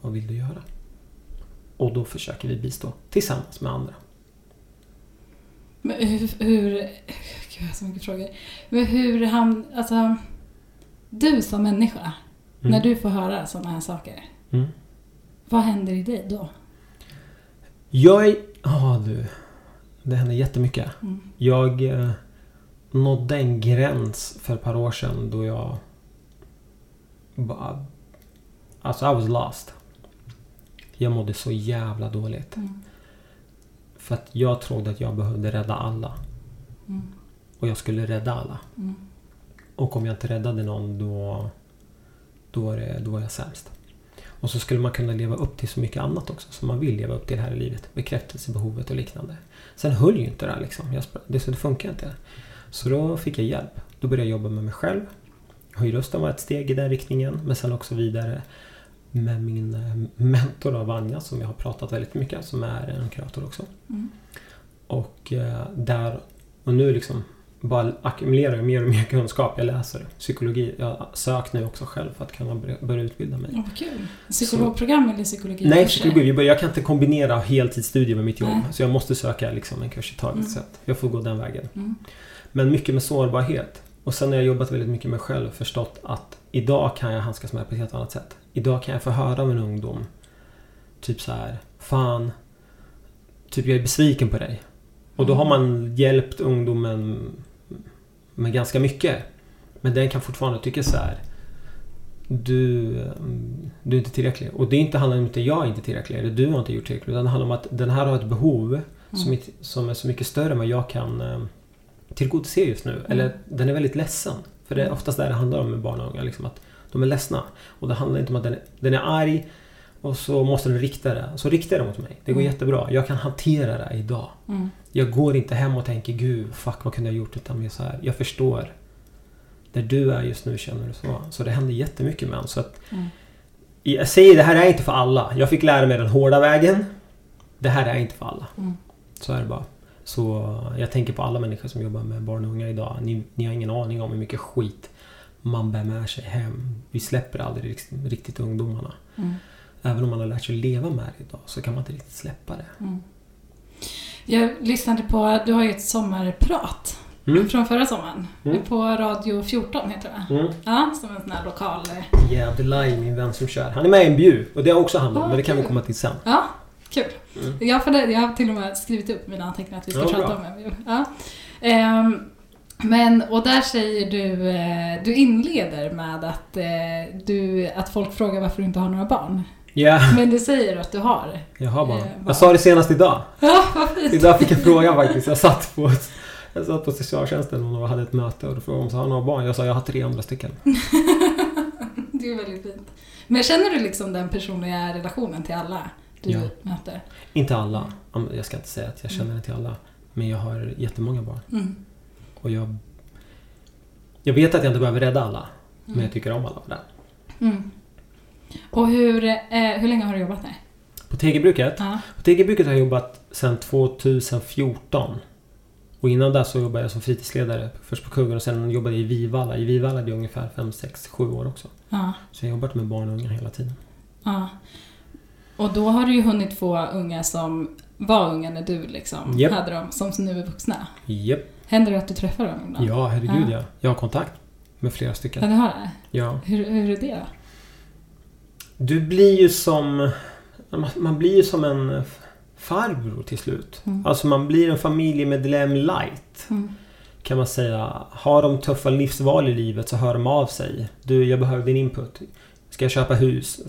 vad vill du göra? Och då försöker vi bistå tillsammans med andra. Men hur, hur... Gud, jag har så mycket frågor. Men hur han... Alltså... Du som människa, Mm. när du får höra sådana här saker. Mm. Vad händer i dig då? Jag är... Ja du. Det händer jättemycket. Mm. Jag eh, nådde en gräns för ett par år sedan då jag... Bara, alltså I was lost. Jag mådde så jävla dåligt. Mm. För att jag trodde att jag behövde rädda alla. Mm. Och jag skulle rädda alla. Mm. Och om jag inte räddade någon då... Då var, det, då var jag sämst. Och så skulle man kunna leva upp till så mycket annat också som man vill leva upp till här i livet. Bekräftelsebehovet och liknande. Sen höll ju inte det här liksom. Jag, det, så det funkar inte. Så då fick jag hjälp. Då började jag jobba med mig själv. Höjrösten var ett steg i den riktningen. Men sen också vidare med min eh, mentor då, Vanja som jag har pratat väldigt mycket Som är en kurator också. Mm. Och eh, där och nu liksom bara ackumulerar jag mer och mer kunskap. Jag läser psykologi. Jag sökt nu också själv för att kunna börja, utbilda mig. Kul. Psykologprogram eller psykologi? Nej, psykologi. Jag kan inte kombinera heltidsstudier med mitt jobb. Nej. Så jag måste söka liksom en kurs i taget. Mm. Så jag får gå den vägen. Mm. Men mycket med sårbarhet. Och sen har jag jobbat väldigt mycket med mig själv förstått att idag kan jag handskas med det på ett helt annat sätt. Idag kan jag få höra av en ungdom typ så här, Fan, typ jag är besviken på dig. Och då har man hjälpt ungdomen med ganska mycket. Men den kan fortfarande tycka så här. Du, mm, du är inte tillräcklig. Och det inte handlar om att jag är inte tillräcklig eller du har inte gjort tillräckligt. Utan det handlar om att den här har ett behov som, Mm. är, som är så mycket större än vad jag kan eh, tillgodose just nu. Eller den är väldigt ledsen. För det är oftast där det handlar om med barn och unga. Liksom, att de är ledsna. Och det handlar inte om att den är, den är arg och så måste den rikta det. Så riktar den mot mig. Det går Mm. jättebra. Jag kan hantera det idag. Mm. Jag går inte hem och tänker Gud, fuck vad kunde jag gjort? Utan mer så här, jag förstår. Där du är just nu känner du så. Så det händer jättemycket med en. Så att, Mm. jag säger det här är inte för alla. Jag fick lära mig den hårda vägen. Det här är inte för alla. Mm. Så är det bara. Så jag tänker på alla människor som jobbar med barn och unga idag. Ni, ni har ingen aning om hur mycket skit man bär med sig hem. Vi släpper aldrig rikt- riktigt ungdomarna. Mm. Även om man har lärt sig leva med det idag så kan man inte riktigt släppa det. Mm. Jag lyssnade på, du har ju ett sommarprat Mm. från förra sommaren. Mm. På Radio 14 heter det? Mm. Ja, som en sån här lokal... eh, Yeah, Abdelai, min vän som kör. Han är med i en bju och det har också handlat om, men det kan vi komma till sen. Ja, kul. Mm. Jag, funderar, jag har till och med skrivit upp mina anteckningar att vi ska Ja, prata bra. om en ja. Ehm, Men, och där säger du, eh, du inleder med att, eh, du, att folk frågar varför du inte har några barn. Ja, Men du säger att du har. jag har barn. Eh, barn. Jag sa det senast idag. Ja, vad fint. Idag fick jag frågan faktiskt. Jag satt på, jag satt på socialtjänsten och hade ett möte och då frågade de har du några barn? Jag sa jag har tre andra stycken. [laughs] Det är väldigt fint. Men känner du liksom den personliga relationen till alla du Ja. möter? Inte alla. Jag ska inte säga att jag känner det till alla. Men jag har jättemånga barn. Mm. Och jag... Jag vet att jag inte behöver rädda alla. Men Mm. jag tycker om alla. Mm. Och hur, eh, hur länge har du jobbat där? På Tegelbruket? Ja. På Tegelbruket har jag jobbat sedan 2014. Och innan där så jobbade jag som fritidsledare. Först på Kuggen och sen jobbade jag i Vivalla. I Vivalla hade jag ungefär 5, 6, 7 år också. ja. Så jag har jobbat med barn och unga hela tiden. Ja. Och då har du ju hunnit få unga som var unga när du liksom Japp. hade dem, som nu är vuxna. Japp. Händer det att du träffar dem ibland? Ja, herregud Ja. ja. Jag har kontakt med flera Ja, stycken. du har det? Ja. Hur, hur är det då? Du blir ju som... Man, man blir ju som en... farbror till slut. Mm. Alltså man blir en familjemedlem light. Mm. Kan man säga. Har de tuffa livsval i livet så hör de av sig. Du, jag behöver din input. Ska jag köpa hus?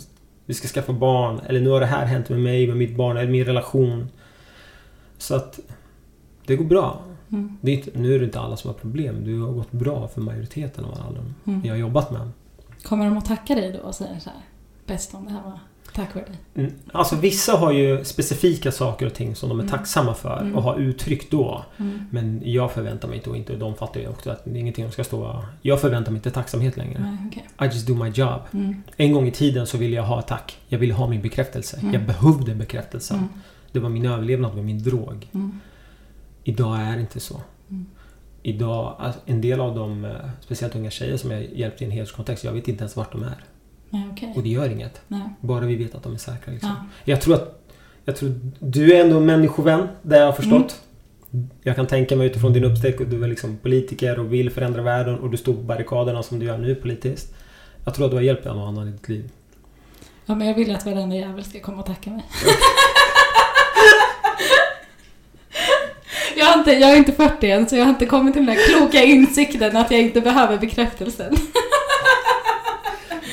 Vi ska skaffa barn. Eller nu har det här hänt med mig, med mitt barn eller min relation. Så att det går bra. Mm. Det är inte, nu är det inte alla som har problem. Det har gått bra för majoriteten av alla Mm. jag har jobbat med. Kommer de att tacka dig då och säga så här, bäst om det här var tack vare dig? Mm. Alltså vissa har ju specifika saker och ting som de är Mm. tacksamma för Mm. och har uttryckt då. Mm. Men jag förväntar mig inte och inte de fattar ju också att det är ingenting de ska stå... Jag förväntar mig inte tacksamhet längre. Nej, okej. I just do my job. Mm. En gång i tiden så ville jag ha tack. Jag ville ha min bekräftelse. Mm. Jag behövde bekräftelse. Mm. Det var min överlevnad, det var min drog. Idag är det inte så. Idag, alltså, en del av de, eh, speciellt unga tjejer som jag hjälpt i en hederskontext, jag vet inte ens vart de är. Nej, okej. Och det gör inget. Nej. Bara vi vet att de är säkra. Liksom. Ja. Jag tror att... Jag tror, du är ändå en människovän, det jag har förstått. Mm. Jag kan tänka mig utifrån din upptäck och du är liksom politiker och vill förändra världen och du står på barrikaderna som du gör nu politiskt. Jag tror att du har hjälpt en och annan i ditt liv. ja, men jag vill att varenda jävel ska komma och tacka mig. jag, har inte, jag är inte 40 än, så jag har inte kommit till den där kloka insikten att jag inte behöver bekräftelsen.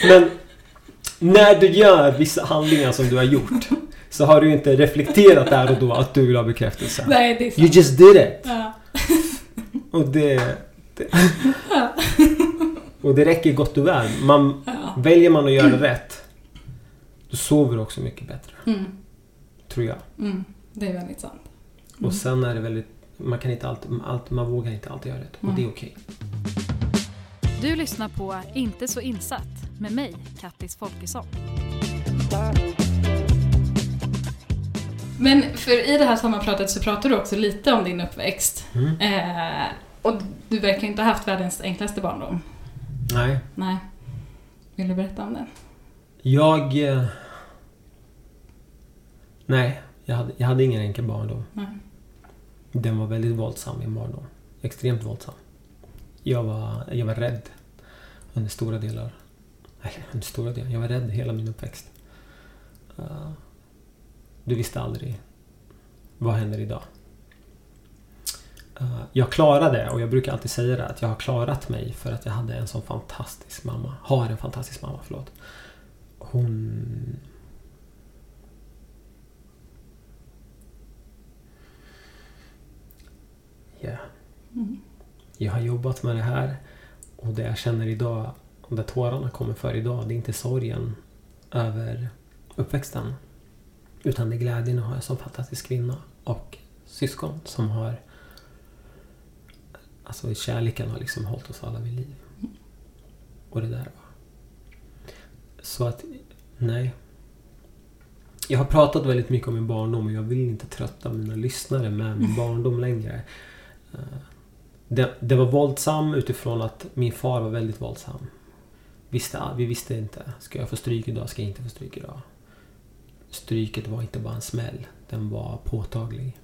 Men när du gör vissa handlingar som du har gjort så har du inte reflekterat där och då att du vill ha bekräftelse. Nej, det är sant. You just did it! Ja. [laughs] Och det... det och det räcker gott och väl. Man, Ja. väljer man att göra rätt då sover du också mycket bättre. Mm. Tror jag. Mm. Det är väldigt sant. Mm. Och sen är det väldigt... Man kan inte alltid... Allt, man vågar inte alltid göra rätt. Och Mm. det är okej. Du lyssnar på Inte så insatt med mig, Kattis Folkesson. Men för i det här sammanpratet så pratar du också lite om din uppväxt. Mm. Eh, och du verkar inte ha haft världens enklaste barndom. Nej. Nej. Vill du berätta om den? Jag... eh, Nej. Jag hade, jag hade ingen enkel barndom. Nej. Den var väldigt våldsam min barndom. Extremt våldsam. Jag var, jag var rädd under stora delar. Eller under stora delar. Jag var rädd hela min uppväxt. Uh, du visste aldrig vad händer idag. Uh, jag klarade, och jag brukar alltid säga det, att jag har klarat mig för att jag hade en sån fantastisk mamma. Har en fantastisk mamma, förlåt. Hon... Ja. Mm. Jag har jobbat med det här och det jag känner idag och där tårarna kommer för idag, det är inte sorgen över uppväxten. Utan det är glädjen att ha en sån fantastisk kvinna och syskon som har... Alltså kärleken har liksom hållit oss alla vid liv. Och det där var... Så att, nej. Jag har pratat väldigt mycket om min barndom och jag vill inte trötta mina lyssnare med min barndom längre. Eh, det, det var våldsam utifrån att min far var väldigt våldsam. Visste, vi visste inte. Ska jag få stryk idag? Ska jag inte få stryk idag? Stryket var inte bara en smäll. Den var påtaglig.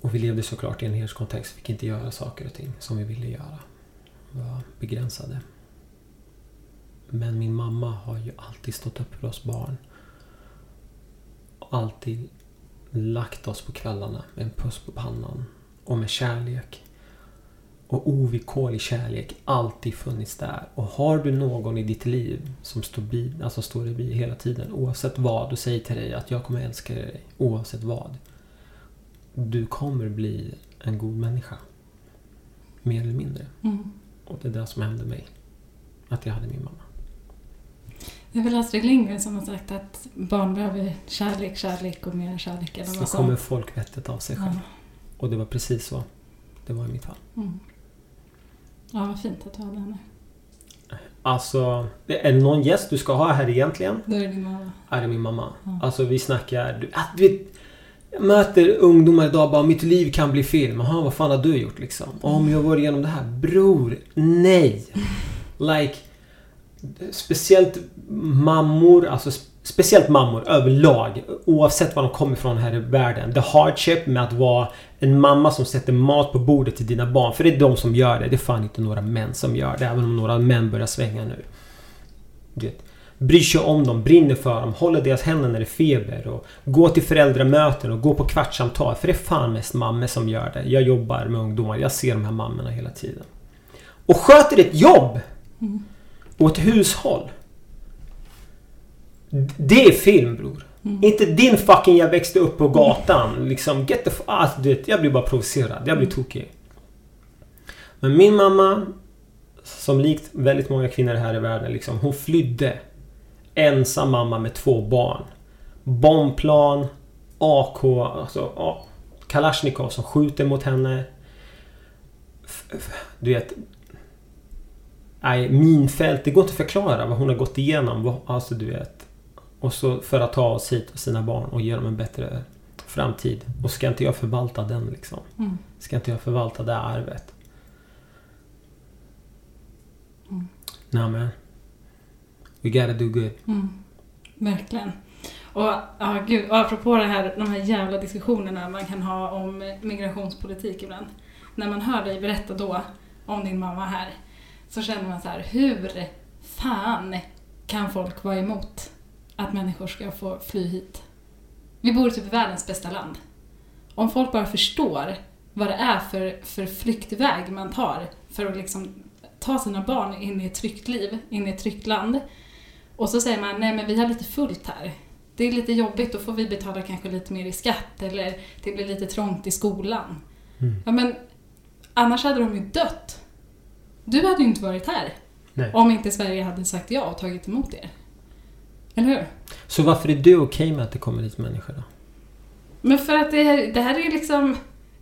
Och vi levde såklart i en hederskontext. Fick inte göra saker och ting som vi ville göra. Vi var begränsade. Men min mamma har ju alltid stått upp för oss barn. Alltid lagt oss på kvällarna med en puss på pannan. Och med kärlek. Och ovillkorlig kärlek alltid funnits där. Och har du någon i ditt liv som står, bi, alltså står dig bi hela tiden oavsett vad och säger till dig att jag kommer älska dig oavsett vad. Du kommer bli en god människa. Mer eller mindre. Mm. Och det är det som hände mig. Att jag hade min mamma. Det är väl Astrid Lindgren som har sagt att barn behöver kärlek, kärlek och mer kärlek. Eller Så vad kommer som... folkvettet av sig själv. Ja. Och det var precis så. Det var i mitt fall. Mm. ja, vad fint att du hade henne. Alltså, är det någon gäst du ska ha här egentligen? Då är det din mamma. Är det min mamma. Ja. Alltså vi snackar... Du, du vet, jag möter ungdomar idag bara mitt liv kan bli film. Jaha, vad fan har du gjort liksom? Om jag går igenom det här. Bror, nej! [laughs] Like... Speciellt mammor, alltså speciellt mammor överlag. Oavsett var de kommer ifrån här i världen. The hardship med att vara en mamma som sätter mat på bordet till dina barn. För det är de som gör det. Det är fan inte några män som gör det. Även om några män börjar svänga nu. Du vet, bryr sig om dem, brinner för dem, håller deras händer när det är feber och går till föräldramöten och går på kvartssamtal. För det är fan mest mammor som gör det. Jag jobbar med ungdomar, jag ser de här mammorna hela tiden. Och sköter ett jobb! Och ett hushåll. Det är film bror. Inte din fucking jag växte upp på gatan. Liksom get the f- alltså, du vet, Jag blir bara provocerad. Jag blir tokig. Men min mamma, som likt väldigt många kvinnor här i världen, liksom, hon flydde. Ensam mamma med två barn. Bombplan, AK, alltså ja, Kalashnikov som skjuter mot henne. Du vet... Nej, minfält. Det går inte att förklara vad hon har gått igenom. Vad- Alltså du vet. Och så för att ta oss hit och sina barn och ge dem en bättre framtid. Och ska inte jag förvalta den liksom? Mm. Ska inte jag förvalta det arvet? Mm. Nej men. We gotta do good. Mm. Verkligen. Och ja, gud, och apropå det här, de här jävla diskussionerna man kan ha om migrationspolitik ibland. När man hör dig berätta då om din mamma här så känner man så här, hur fan kan folk vara emot att människor ska få fly hit? Vi bor typ i världens bästa land. Om folk bara förstår vad det är för, för flyktväg man tar för att liksom ta sina barn in i ett tryggt liv, in i ett tryggt land. Och så säger man, nej men vi har lite fullt här. Det är lite jobbigt, då får vi betala kanske lite mer i skatt eller det blir lite trångt i skolan. Mm. Ja men annars hade de ju dött. Du hade ju inte varit här. Nej. Om inte Sverige hade sagt ja och tagit emot er. Eller hur? Så varför är du okej med att det kommer hit människor då? Men för att det här, det här är ju liksom...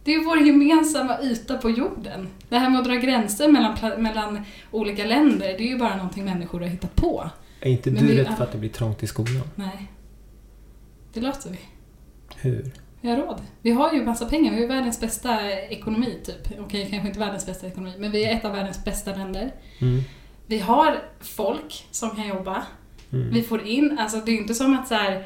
Det är vår gemensamma yta på jorden. Det här med att dra gränser mellan, mellan olika länder, det är ju bara någonting människor har hittat på. Är inte Men du rädd för att det blir trångt i skolan? Nej. Det löser vi. Hur? Vi har råd. Vi har ju massa pengar. Vi har ju världens bästa ekonomi, typ. Okej, kanske inte världens bästa ekonomi, men vi är ett av världens bästa länder. Mm. Vi har folk som kan jobba. Mm. Vi får in, alltså det är inte som att så här,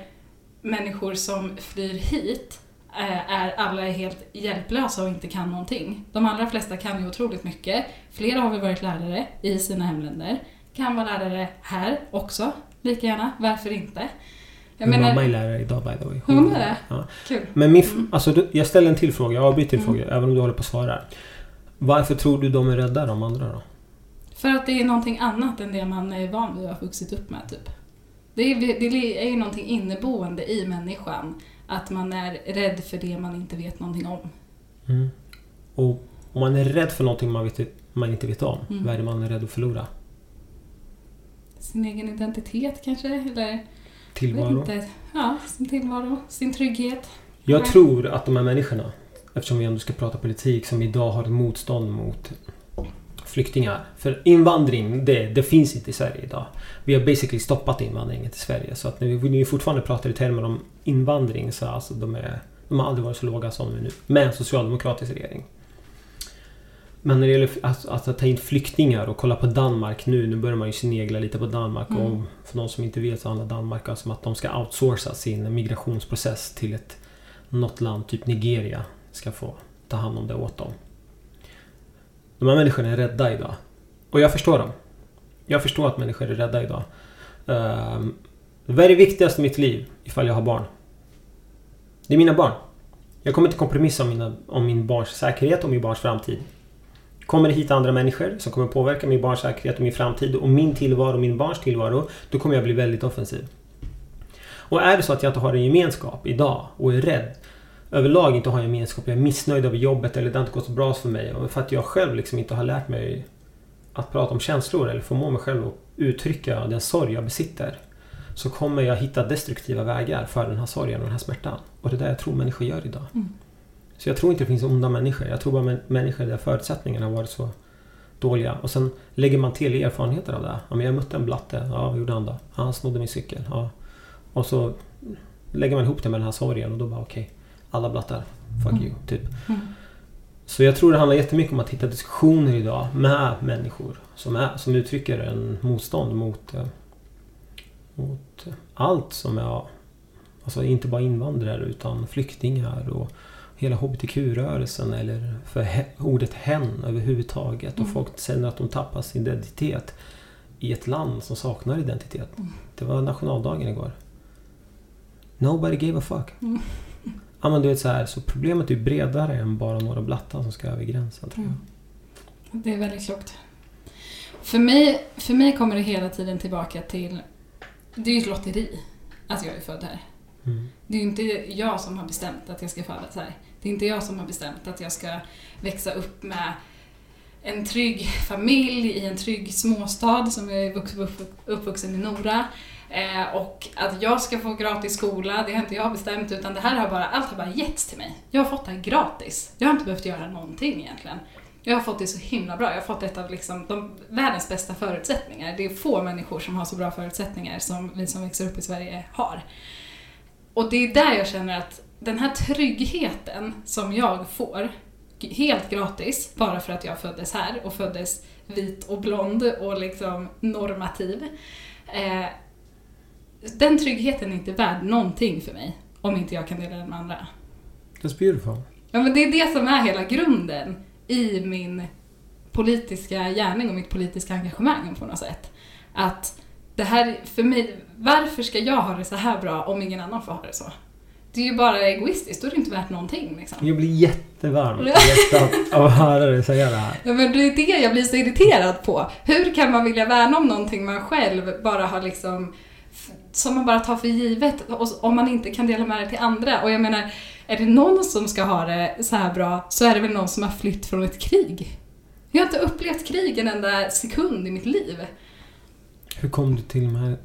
människor som flyr hit eh, är alla är helt hjälplösa och inte kan någonting. De allra flesta kan ju otroligt mycket. Flera har väl varit lärare i sina hemländer. Kan vara lärare här också, lika gärna. Varför inte? Jag menar, mamma är lärare idag by the way. Hon är det? Ja. kul. Men min, Mm. alltså, jag ställer en till fråga. Jag avbryter din Mm. fråga, även om du håller på att svara. Varför tror du de är rädda de andra då? För att det är någonting annat än det man är van vid och har vuxit upp med, typ. Det är, det är ju någonting inneboende i människan. Att man är rädd för det man inte vet någonting om. Mm. Och om man är rädd för någonting man, vet, man inte vet om, Mm. vad är det man är rädd att förlora? Sin egen identitet kanske? Eller Tillvaro? inte. Ja, sin tillvaro, sin trygghet. Jag tror att de här människorna, eftersom vi ändå ska prata politik, som idag har ett motstånd mot flyktingar. För invandring, det, det finns inte i Sverige idag. Vi har basically stoppat invandringen till Sverige. Så att när vi, när vi fortfarande pratar i termer om invandring så alltså de är de har aldrig varit så låga som nu. Med en socialdemokratisk regering. Men när det gäller att, att ta in flyktingar och kolla på Danmark nu. Nu börjar man ju snegla lite på Danmark. Mm. Och för de som inte vet så handlar Danmark alltså om att de ska outsourca sin migrationsprocess till ett något land, typ Nigeria, ska få ta hand om det åt dem. De här människorna är rädda idag. Och jag förstår dem. Jag förstår att människor är rädda idag. Um, vad är det viktigaste i mitt liv ifall jag har barn? Det är mina barn. Jag kommer inte kompromissa om, mina, om min barns säkerhet och min barns framtid. Kommer det hit andra människor som kommer påverka min barns säkerhet och min framtid och min tillvaro och min barns tillvaro, då kommer jag bli väldigt offensiv. Och är det så att jag inte har en gemenskap idag och är rädd överlag inte har en gemenskap, jag är missnöjd över jobbet eller det har inte gått så bra för mig för att jag själv liksom inte har lärt mig att prata om känslor eller förmå mig själv att uttrycka den sorg jag besitter så kommer jag hitta destruktiva vägar för den här sorgen och den här smärtan. Och det är det jag tror människor gör idag. Mm. Så jag tror inte det finns onda människor. Jag tror bara män- människor där förutsättningarna har varit så dåliga. Och sen lägger man till erfarenheter av det. Ja, men jag mötte en blatte. Ja, vad gjorde han då? Ja, han snodde min cykel. Ja. Och så lägger man ihop det med den här sorgen och då bara okej. Alla blattar. Fuck Mm. you, typ. Mm. Så jag tror det handlar jättemycket om att hitta diskussioner idag med människor som, är, som uttrycker en motstånd mot, eh, mot allt som är Alltså inte bara invandrare utan flyktingar och hela HBTQ-rörelsen eller för he, ordet hen överhuvudtaget. Mm. Och folk känner att de tappar sin identitet. i ett land som saknar identitet. Det var nationaldagen igår. Nobody gave a fuck. Mm. Ja men du vet så här, så problemet är bredare än bara några blattar som ska över gränsen tror jag. Mm. Det är väldigt klokt. För mig, för mig kommer det hela tiden tillbaka till... Det är ju ett lotteri att jag är född här. Mm. Det är ju inte jag som har bestämt att jag ska födas här. Det är inte jag som har bestämt att jag ska växa upp med en trygg familj i en trygg småstad som jag är vux- upp- uppvuxen i Nora. Eh, och att jag ska få gratis skola, det har inte jag bestämt utan det här har bara, allt har bara getts till mig. Jag har fått det här gratis. Jag har inte behövt göra någonting egentligen. Jag har fått det så himla bra. Jag har fått ett av liksom de, världens bästa förutsättningar. Det är få människor som har så bra förutsättningar som vi som växer upp i Sverige har. Och det är där jag känner att den här tryggheten som jag får helt gratis bara för att jag föddes här och föddes vit och blond och liksom normativ. Eh, den tryggheten är inte värd någonting för mig om inte jag kan dela den med andra. That's beautiful. Ja, men det är det som är hela grunden i min politiska gärning och mitt politiska engagemang på något sätt. Att det här, för mig, varför ska jag ha det så här bra om ingen annan får ha det så? Det är ju bara egoistiskt, då är det inte värt någonting liksom. Jag blir jättevarm i hjärtat av att höra dig säga det här. Ja, men det är det jag blir så irriterad på. Hur kan man vilja värna om någonting man själv bara har liksom som man bara tar för givet och om man inte kan dela med det till andra. Och jag menar, är det någon som ska ha det så här bra så är det väl någon som har flytt från ett krig. Jag har inte upplevt krig en enda sekund i mitt liv. Hur kom du till, de här,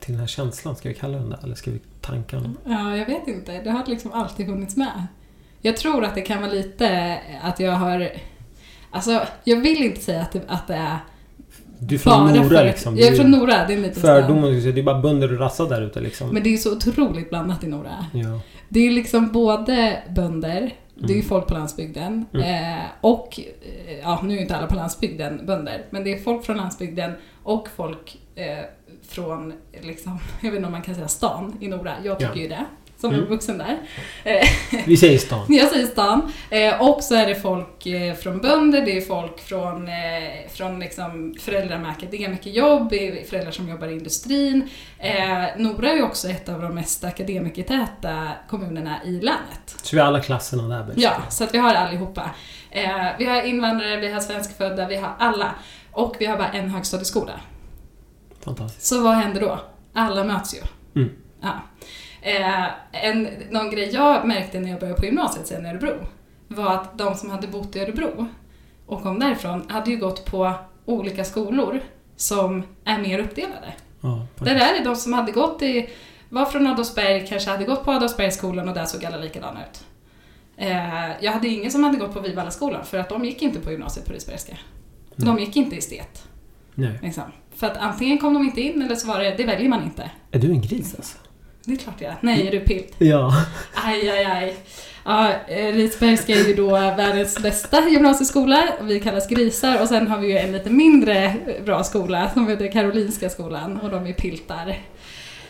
till den här känslan? Ska vi kalla den det? Eller ska vi tanka den? Ja, jag vet inte. Det har liksom alltid funnits med. Jag tror att det kan vara lite att jag har... Alltså, jag vill inte säga att det, att det är Du är från bara Nora för- liksom. Jag är från Nora, det är en liten. Fördomar, det är bara bönder och rassar där ute liksom. Men det är så otroligt blandat i Nora. Ja. Det är liksom både bönder, det är ju Mm. folk på landsbygden, Mm. eh, och, eh, ja nu är inte alla på landsbygden bönder, men det är folk från landsbygden och folk eh, från, liksom, [laughs] jag vet inte om man kan säga stan i Nora, jag tycker Ja. ju det, som är Mm. vuxen där. [laughs] Vi säger stan. jag säger stan. Eh, och så är det folk eh, från bönder, det är folk från, eh, från liksom föräldrar med akademikerjobb, jobb, det är föräldrar som jobbar i industrin. Nora är ju också ett av de mest akademikertäta kommunerna i länet. Så vi har alla klasserna där. Ja, så att vi har allihopa. Vi har invandrare, vi har svenskfödda, vi har alla. Och vi har bara en högstadieskola. Fantastiskt. Så vad händer då? Alla möts ju. Mm. Ja. Eh, en, någon grej jag märkte när jag började på gymnasiet sen i Örebro var att de som hade bott i Örebro och kom därifrån hade ju gått på olika skolor som är mer uppdelade. Ja, Där är det de som hade gått i, var från Adolfsberg, kanske hade gått på Adolfsbergsskolan och där såg alla likadana ut. Eh, jag hade ingen som hade gått på Vivallaskolan för att de gick inte på gymnasiet på Risbergska. De gick inte i estet. Nej. Liksom. För att antingen kom de inte in eller så var det, det väljer man inte. Är du en gris alltså? Det är klart jag är. Nej, är du pilt? Ja. Aj, aj, aj. Ja, eh, Risbergska är ju då världens bästa gymnasieskola. Vi kallas grisar och sen har vi ju en lite mindre bra skola som heter Karolinska skolan och de är piltar.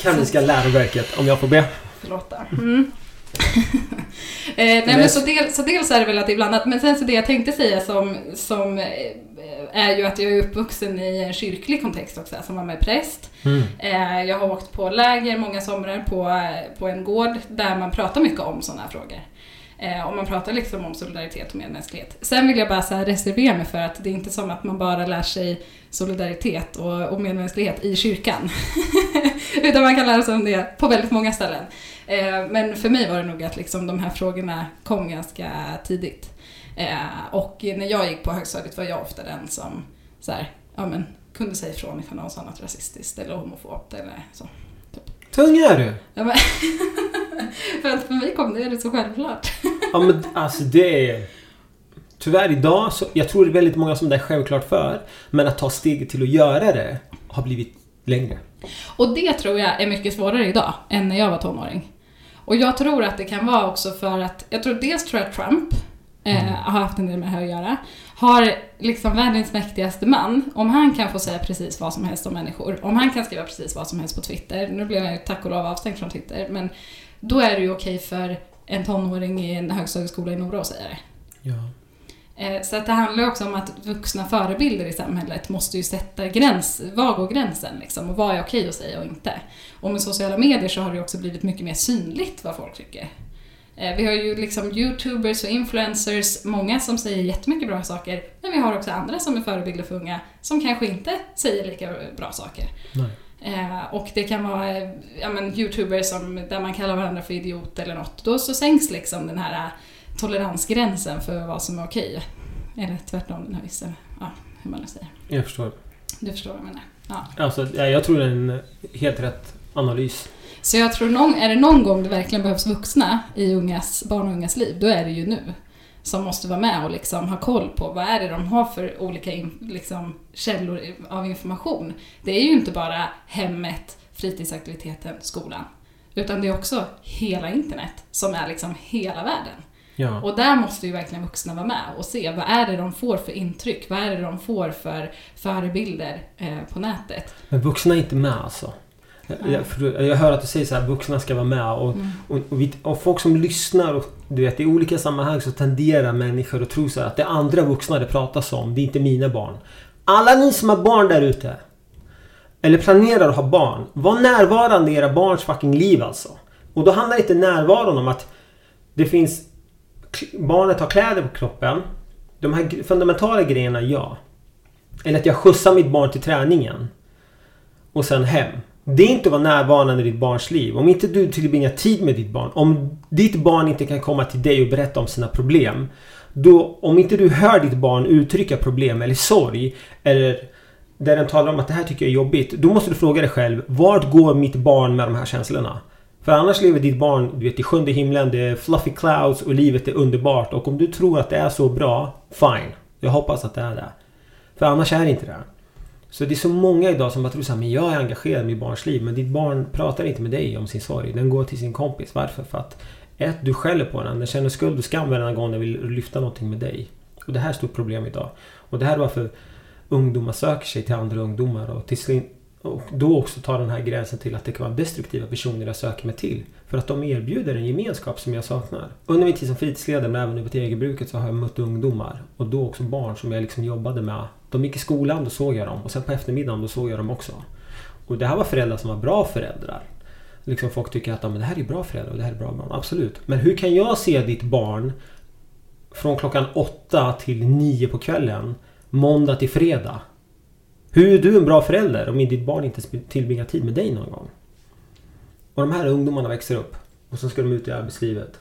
Karolinska läroverket, om jag får be. Förlåt. Mm. [laughs] eh, nej men så, del, så dels är det väl att det är blandat, men sen så det jag tänkte säga som, som eh, är ju att jag är uppvuxen i en kyrklig kontext också, som var med präst. Mm. Eh, jag har åkt på läger många somrar på, på en gård där man pratar mycket om sådana här frågor. Eh, och man pratar liksom om solidaritet och medmänsklighet. Sen vill jag bara så reservera mig för att det är inte som att man bara lär sig solidaritet och, och medmänsklighet i kyrkan. [laughs] Utan man kan lära sig om det på väldigt många ställen. Eh, men för mig var det nog att liksom de här frågorna kom ganska tidigt. Eh, och när jag gick på högstadiet var jag ofta den som så här, ja, men, kunde säga ifrån ifall någon sa något rasistiskt eller homofobt eller så. Tung är du! Ja, men [laughs] för att för mig kom det, det så självklart. Ja men alltså det är... Tyvärr idag så... Jag tror det är väldigt många som det är självklart för. Men att ta steget till att göra det har blivit längre. Och det tror jag är mycket svårare idag än när jag var tonåring. Och jag tror att det kan vara också för att, jag tror dels tror jag att Trump eh, Mm. har haft en del med det här att göra. Har liksom världens mäktigaste man, om han kan få säga precis vad som helst om människor, om han kan skriva precis vad som helst på Twitter, nu blev jag ju tack och lov avstängd från Twitter, men då är det ju okej för en tonåring i en högstadieskola i Nora att säga det. Ja. Eh, Så att det handlar också om att vuxna förebilder i samhället måste ju sätta gräns, var går gränsen liksom och vad är okej att säga och inte. Och med sociala medier så har det också blivit mycket mer synligt vad folk tycker. Eh, Vi har ju liksom youtubers och influencers, många som säger jättemycket bra saker, men vi har också andra som är förebilder för unga som kanske inte säger lika bra saker. Nej. Eh, och det kan vara ja, men, youtubers som, där man kallar varandra för idiot eller något. Då så sänks liksom den här toleransgränsen för vad som är okej. Eller tvärtom, den här vissa, ja, hur man nu säger. Jag förstår. Du förstår vad jag menar. Ja. Alltså, ja, jag tror det är en helt rätt analys. Så jag tror, någon, är det någon gång det verkligen behövs vuxna i ungas, barn och ungas liv, då är det ju nu. Som måste vara med och liksom ha koll på vad är det de har för olika in, liksom, källor av information. Det är ju inte bara hemmet, fritidsaktiviteten, skolan. Utan det är också hela internet som är liksom hela världen. Ja. Och där måste ju verkligen vuxna vara med och se vad är det de får för intryck, vad är det de får för förebilder eh, på nätet. Men vuxna är inte med alltså. Jag, jag, för jag hör att du säger så här, vuxna ska vara med och, Mm. och, och, vi, och folk som lyssnar och du vet i olika sammanhang så tenderar människor att tro så här att det är andra vuxna det pratas om, det är inte mina barn. Alla ni som har barn där ute eller planerar att ha barn, var närvarande i era barns fucking liv alltså. Och då handlar inte närvaron om att det finns barnet har kläder på kroppen. De här fundamentala grejerna, ja. Eller att jag skjutsar mitt barn till träningen. Och sen hem. Det är inte att vara närvarande i ditt barns liv. Om inte du tillbringar tid med ditt barn. Om ditt barn inte kan komma till dig och berätta om sina problem. Då, om inte du hör ditt barn uttrycka problem eller sorg. Eller där den talar om att det här tycker jag är jobbigt. Då måste du fråga dig själv. Vart går mitt barn med de här känslorna? För annars lever ditt barn du vet, i sjunde himlen. Det är fluffy clouds och livet är underbart. Och om du tror att det är så bra, fine. Jag hoppas att det är det. För annars är det inte det. Så det är så många idag som bara tror såhär, men jag är engagerad i mitt barns liv. Men ditt barn pratar inte med dig om sin sorg. Den går till sin kompis. Varför? För att ett, du skäller på den. Den känner skuld och skam varje gång den vill lyfta någonting med dig. Och det här är ett stort problem idag. Och det här är varför ungdomar söker sig till andra ungdomar. Och, till sin, och då också ta den här gränsen till att det kan vara destruktiva personer jag söker mig till. För att de erbjuder en gemenskap som jag saknar. Under min tid som fritidsledare, men även över till egenbruket, så har jag mött ungdomar. Och då också barn som jag liksom jobbade med. De gick i skolan, då såg jag dem. Och sen på eftermiddagen, då såg jag dem också. Och det här var föräldrar som var bra föräldrar. Liksom folk tycker att ja, men det här är bra föräldrar och det här är bra barn. Absolut. Men hur kan jag se ditt barn från klockan åtta till nio på kvällen, måndag till fredag? Hur är du en bra förälder om ditt barn inte tillbringar tid med dig någon gång? Och de här ungdomarna växer upp och så ska de ut i arbetslivet.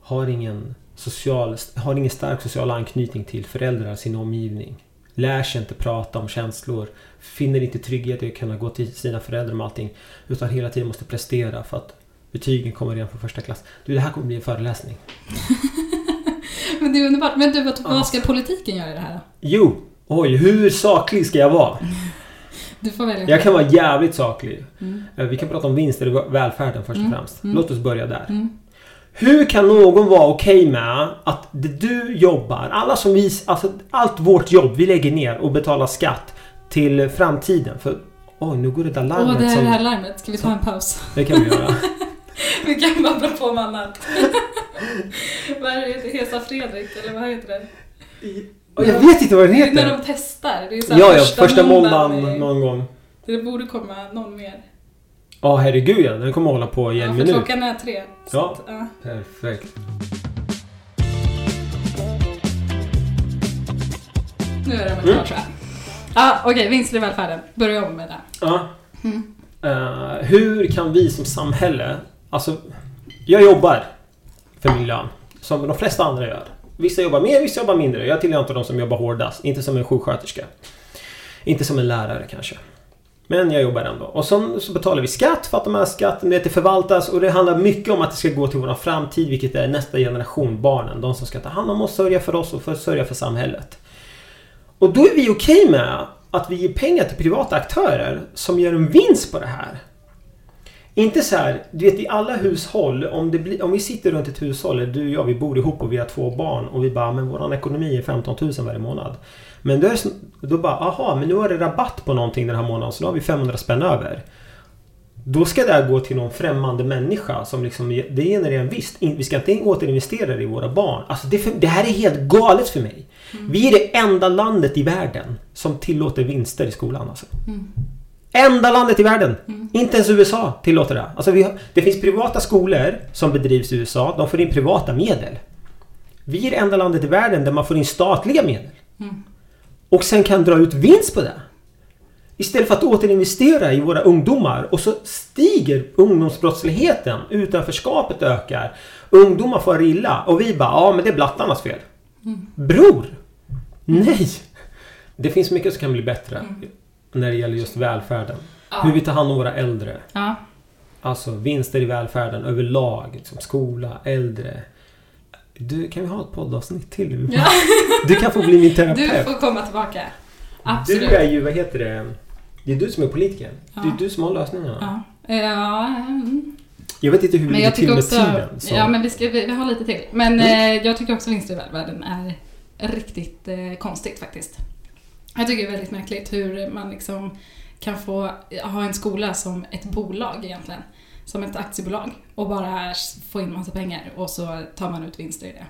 Har ingen, social, har ingen stark social anknytning till föräldrar, sin omgivning. Lär sig inte prata om känslor. Finner inte trygghet i att kunna gå till sina föräldrar med allting. Utan hela tiden måste prestera för att betygen kommer redan från första klass. Du, det här kommer bli en föreläsning. [laughs] Men det är underbart. Men du, vad, vad ska politiken göra i det här då? Jo! Oj, hur saklig ska jag vara? Du får välja Jag kan vara jävligt saklig. Mm. Eh, Vi kan prata om vinster i välfärden först och Mm, främst. mm. Låt oss börja där. Mm. Hur kan någon vara okej med att det du jobbar, alla som vi, alltså allt vårt jobb vi lägger ner och betalar skatt till framtiden. För oj, nu går det där Åh, larmet det är det här larmet. Ska vi ta en paus? [laughs] Det kan vi göra. [laughs] vi kan babbla på med annat. [laughs] vad är det? Hesa Fredrik, eller vad heter det? Och jag vet inte vad den Det är när heter. de testar. Det är så Ja, ja, första måndagen i- någon gång. Det borde komma någon mer. Ja, herregud ja. Den kommer hålla på i Ja, en för minut. klockan är tre. Ja. Att, ja. Perfekt. Nu är det Mm. klart. Ja, okej. vinster i välfärden. Börja om med det. Ja. Mm. Eh, hur kan vi som samhälle... Alltså, jag jobbar för min lön. Som de flesta andra gör. Vissa jobbar mer, vissa jobbar mindre. Jag tillhör inte de som jobbar hårdast. Inte som en sjuksköterska. Inte som en lärare kanske. Men jag jobbar ändå. Och så, så betalar vi skatt för att de här skatten det förvaltas. Och det handlar mycket om att det ska gå till vår framtid. Vilket är nästa generation, barnen. De som ska ta hand om oss, sörja för oss och för, sörja för samhället. Och då är vi okej med att vi ger pengar till privata aktörer som gör en vinst på det här. Inte så här, du vet i alla hushåll, om, blir, om vi sitter runt ett hushåll, eller du och jag, vi bor ihop och vi har två barn och vi bara, men våran ekonomi är 15 000 varje månad. Men då, är det, då bara, aha, men nu har det rabatt på någonting den här månaden så nu har vi 500 spänn över. Då ska det här gå till någon främmande människa som liksom, det genererar en vinst. Vi ska inte återinvestera det i våra barn. Alltså det, för, det här är helt galet för mig. Mm. Vi är det enda landet i världen som tillåter vinster i skolan. Alltså. Mm. Enda landet i världen! Mm. Inte ens USA tillåter det. Alltså har, det finns privata skolor som bedrivs i USA. De får in privata medel. Vi är det enda landet i världen där man får in statliga medel. Mm. Och sen kan dra ut vinst på det. Istället för att återinvestera i våra ungdomar och så stiger ungdomsbrottsligheten. Utanförskapet ökar. Ungdomar får illa och vi bara, ja men det är blattarnas fel. Mm. Bror! Nej! Det finns mycket som kan bli bättre. Mm. När det gäller just välfärden. Ja. Hur vi tar hand om våra äldre. Ja. Alltså vinster i välfärden överlag. Liksom, skola, äldre. Du, kan vi ha ett poddavsnitt till? Ja. [laughs] Du kan få bli min terapeut. Du får komma tillbaka. Absolut. Du är ju, vad heter det? Det är du som är politiker. Det är du som har lösningarna. Ja. ja. Mm. Jag vet inte hur vi ligger till med också, tiden. Så. Ja, men vi, ska, vi, vi har lite till. Men mm. eh, jag tycker också vinster i välfärden är riktigt eh, konstigt faktiskt. Jag tycker det är väldigt märkligt hur man liksom kan få ha en skola som ett bolag egentligen. Som ett aktiebolag och bara få in massa pengar och så tar man ut vinster i det.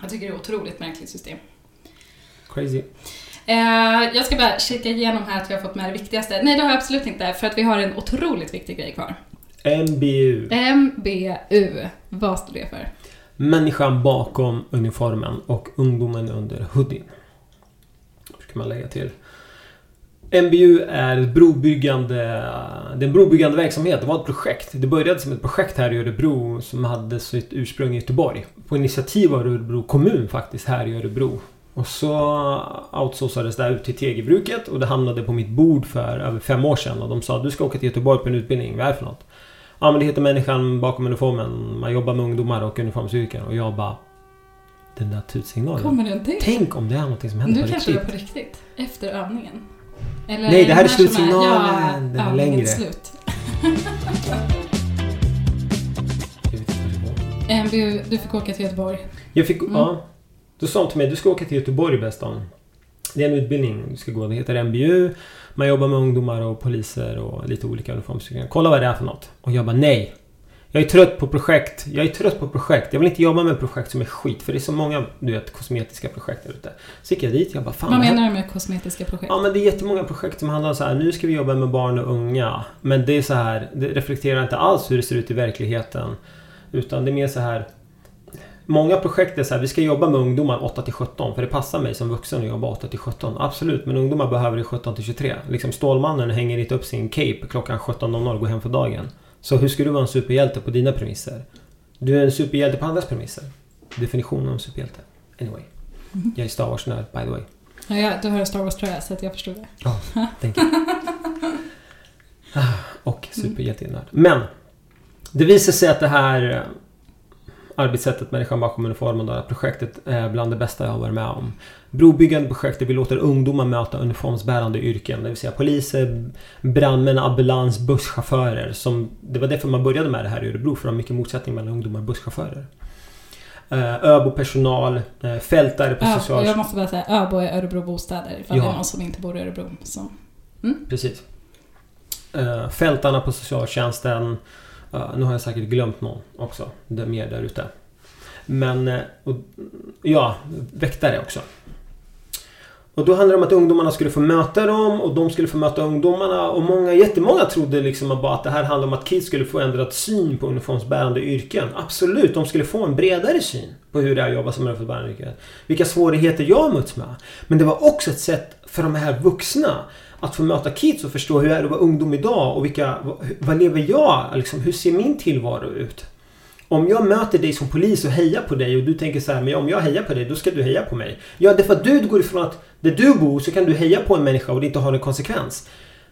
Jag tycker det är ett otroligt märkligt system. Crazy. Eh, jag ska bara kika igenom här att vi har fått med det viktigaste. Nej, det har jag absolut inte, för att vi har en otroligt viktig grej kvar. MBU. MBU. Vad står det för? Människan bakom uniformen och ungdomen under hoodien kan man lägga till. MBU är ett brobyggande, det är en brobyggande verksamhet. Det var ett projekt. Det började som ett projekt här i Örebro som hade sitt ursprung i Göteborg. På initiativ av Örebro kommun faktiskt, här i Örebro. Och så outsourcades det ut till Tegelbruket och det hamnade på mitt bord för över fem år sedan. Och de sa du ska åka till Göteborg på en utbildning. Vad är det för något? Ja men det heter Människan bakom uniformen. Man jobbar med ungdomar och uniformsyrken. Och jag bara... Den där tutsignalen. Kommer den till? Tänk om det är någonting som händer på riktigt. Du kanske är på riktigt? Efter övningen? Eller Nej, det här är slutsignalen. Ja, den är längre. slut. MBU, du fick åka till Göteborg. Jag fick, mm. ja. Då sa de till mig, du ska åka till Göteborg bästan. Det är en utbildning du ska gå. Det heter MBU. Man jobbar med ungdomar och poliser och lite olika uniformsyrken. Kolla vad det är för något. Och jag bara nej. Jag är trött på projekt. Jag är trött på projekt. Jag vill inte jobba med projekt som är skit. För det är så många du vet, kosmetiska projekt där ute. Så gick jag dit jag bara fan. Vad menar du med kosmetiska projekt? Ja men det är jättemånga projekt som handlar om så här. Nu ska vi jobba med barn och unga. Men det är så här. Det reflekterar inte alls hur det ser ut i verkligheten. Utan det är mer så här. Många projekt är så här, vi ska jobba med ungdomar 8 till 17 för det passar mig som vuxen att jobba 8 till 17. Absolut, men ungdomar behöver det 17 till 23. Liksom Stålmannen hänger inte upp sin cape klockan 17.00 och går hem för dagen. Så hur ska du vara en superhjälte på dina premisser? Du är en superhjälte på andras premisser. Definitionen av en superhjälte. Anyway. Mm. Jag är Star Wars-nörd, by the way. Ja, ja, du har en Star Wars-tröja så att jag förstod det. Ja, thank you. [laughs] och superhjältenörd. Men! Det visar sig att det här arbetssättet Människan bakom uniformen, det här projektet, är bland det bästa jag har varit med om. Brobyggande projekt där vi låter ungdomar möta uniformsbärande yrken. Det vill säga poliser, brandmän, ambulans, busschaufförer. Som, det var därför man började med det här i Örebro, för det var mycket motsättning mellan ungdomar och busschaufförer. Uh, Öbo-personal, uh, fältare på ja, social... Jag måste bara säga, Öbo är Örebro Bostäder, ifall ja. det är någon som inte bor i Örebro. Så. Mm. Precis. Fältarna på socialtjänsten, Uh, nu har jag säkert glömt någon också. Det mer där ute. Men, uh, och, ja, väktare också. Och då handlade det om att ungdomarna skulle få möta dem och de skulle få möta ungdomarna. Och många, jättemånga trodde liksom bara att det här handlade om att kids skulle få ändrad syn på uniformsbärande yrken. Absolut, de skulle få en bredare syn på hur det är att jobba som uniformsbärande yrken. Vilka svårigheter jag möts med. Men det var också ett sätt för de här vuxna att få möta kids och förstå hur är det att vara ungdom idag och vilka, vad lever jag? Liksom, hur ser min tillvaro ut? Om jag möter dig som polis och hejar på dig och du tänker så här, men om jag hejar på dig, då ska du heja på mig. Ja, det är för att du går ifrån att där du bor så kan du heja på en människa och det inte har en konsekvens.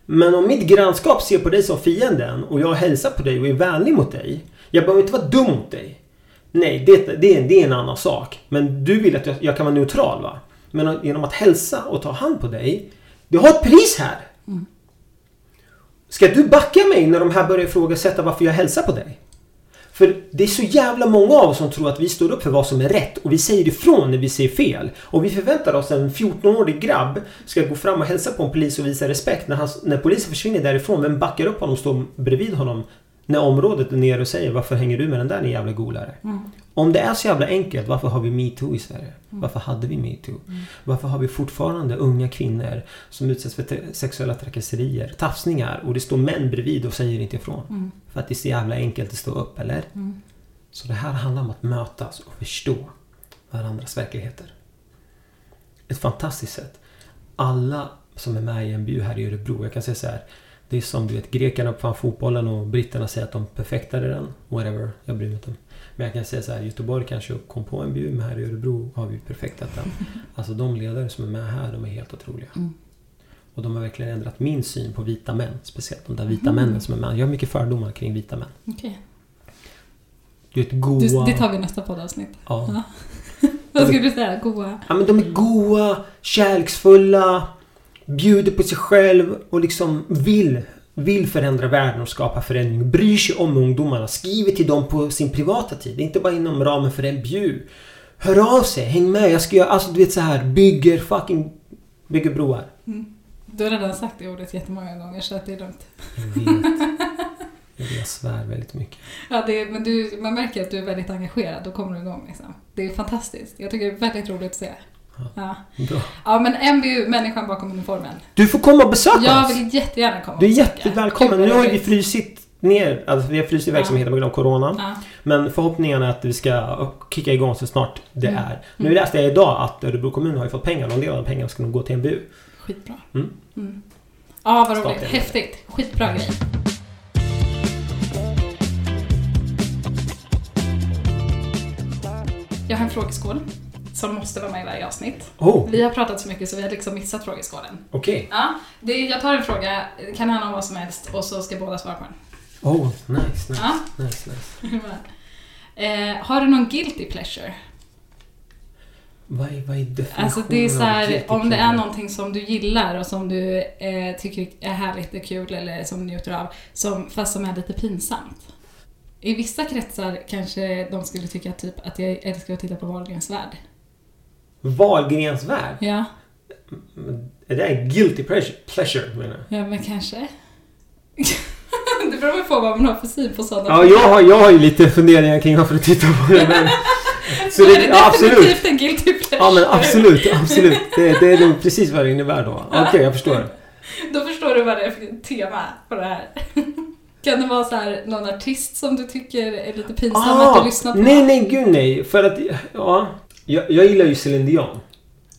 Men om mitt grannskap ser på dig som fienden och jag hälsar på dig och är vänlig mot dig. Jag behöver inte vara dum mot dig. Nej, det, det, det är en annan sak. Men du vill att jag, jag kan vara neutral va? Men genom att hälsa och ta hand på dig du har ett pris här. Mm. Ska du backa mig när de här börjar ifrågasätta varför jag hälsar på dig? För det är så jävla många av oss som tror att vi står upp för vad som är rätt och vi säger ifrån när vi ser fel. Och vi förväntar oss att en 14-årig grabb ska gå fram och hälsa på en polis och visa respekt när, han, när polisen försvinner därifrån. Vem backar upp honom och står bredvid honom när området är nere och säger varför hänger du med den där din jävla golare? Mm. Om det är så jävla enkelt, varför har vi metoo i Sverige? Varför hade vi metoo? Varför har vi fortfarande unga kvinnor som utsätts för sexuella trakasserier, tafsningar och det står män bredvid och säger inte ifrån? Mm. För att det är så jävla enkelt att stå upp, eller? Mm. Så det här handlar om att mötas och förstå varandras verkligheter. Ett fantastiskt sätt. Alla som är med i NBU här i Örebro, jag kan säga så här. Det är som du vet, grekerna uppfann fotbollen och britterna säger att de perfektade den. Whatever, jag bryr mig inte. Men jag kan säga så här, Göteborg kanske kom på NBU, men här i Örebro har vi perfektat den. [laughs] Alltså de ledare som är med här, de är helt otroliga. Mm. Och de har verkligen ändrat min syn på vita män. Speciellt de där vita Mm. männen som är med. Jag har mycket fördomar kring vita män. Okej. Du vet, goa... Du, det tar vi nästa poddavsnitt. Ja. [laughs] Vad skulle du säga? Goa? Ja men de är goa, kärleksfulla, bjuder på sig själv och liksom vill, vill förändra världen och skapa förändring. Bryr sig om ungdomarna, skriver till dem på sin privata tid. Inte bara inom ramen för en bjud. Hör av sig, häng med. Jag ska göra, alltså du vet så här, bygger fucking, bygger broar. Du har redan sagt det ordet jättemånga gånger så att det är. Jag vet. Jag vet, jag svär väldigt mycket. Ja, det, men du, man märker att du är väldigt engagerad. Då kommer du igång. Liksom. Det är fantastiskt. Jag tycker det är väldigt roligt att se. Ja, Bra. ja men MBU, människan bakom uniformen. Du får komma och besöka Jag oss! vill jättegärna komma Du är jättevälkommen. Nu har vi frysit ner, alltså vi har frysit verksamheten på grund av Corona. Ja. Men förhoppningen är att vi ska kicka igång så snart det Mm. är. Nu läste jag idag att Örebro kommun har fått pengar och en del av de pengarna ska nog gå till NBU. Skitbra. Mm. Mm. Ja, vad roligt. Häftigt. Skitbra grej. Jag har en frågeskål som måste vara med i varje avsnitt. Oh, Vi har pratat så mycket så vi har liksom missat frågeskålen. okej. Ja, det, jag tar en fråga, det kan handla om vad som helst och så ska båda svara på den. Oh, nice, nice, Ja. nice, nice. [laughs] eh, har du någon guilty pleasure? Vad är, vad är definitionen Alltså det är så här, om det är någonting som du gillar och som du eh, tycker är härligt och kul eller som du njuter av, som, fast som är lite pinsamt. I vissa kretsar kanske de skulle tycka typ att jag älskar att titta på Wahlgrens värld. Wahlgrens värld? Ja, Är det en guilty pleasure, pleasure menar du? ja men kanske. [laughs] det beror väl på vad man har för syn på sådana Ja, jag har, jag har ju lite funderingar kring varför du tittar på det. Men, [laughs] Så det- är ja, absolut. definitivt en guilty pleasure. ja, men absolut, absolut. Det, det är nog precis vad det innebär då. Okej, jag förstår. Då förstår du vad det är för tema på det här. [laughs] Kan det vara så här någon artist som du tycker är lite pinsam att du lyssnar på? Ah, nej, nej, gud nej. För att, ja. Jag, jag gillar ju Celine Dion.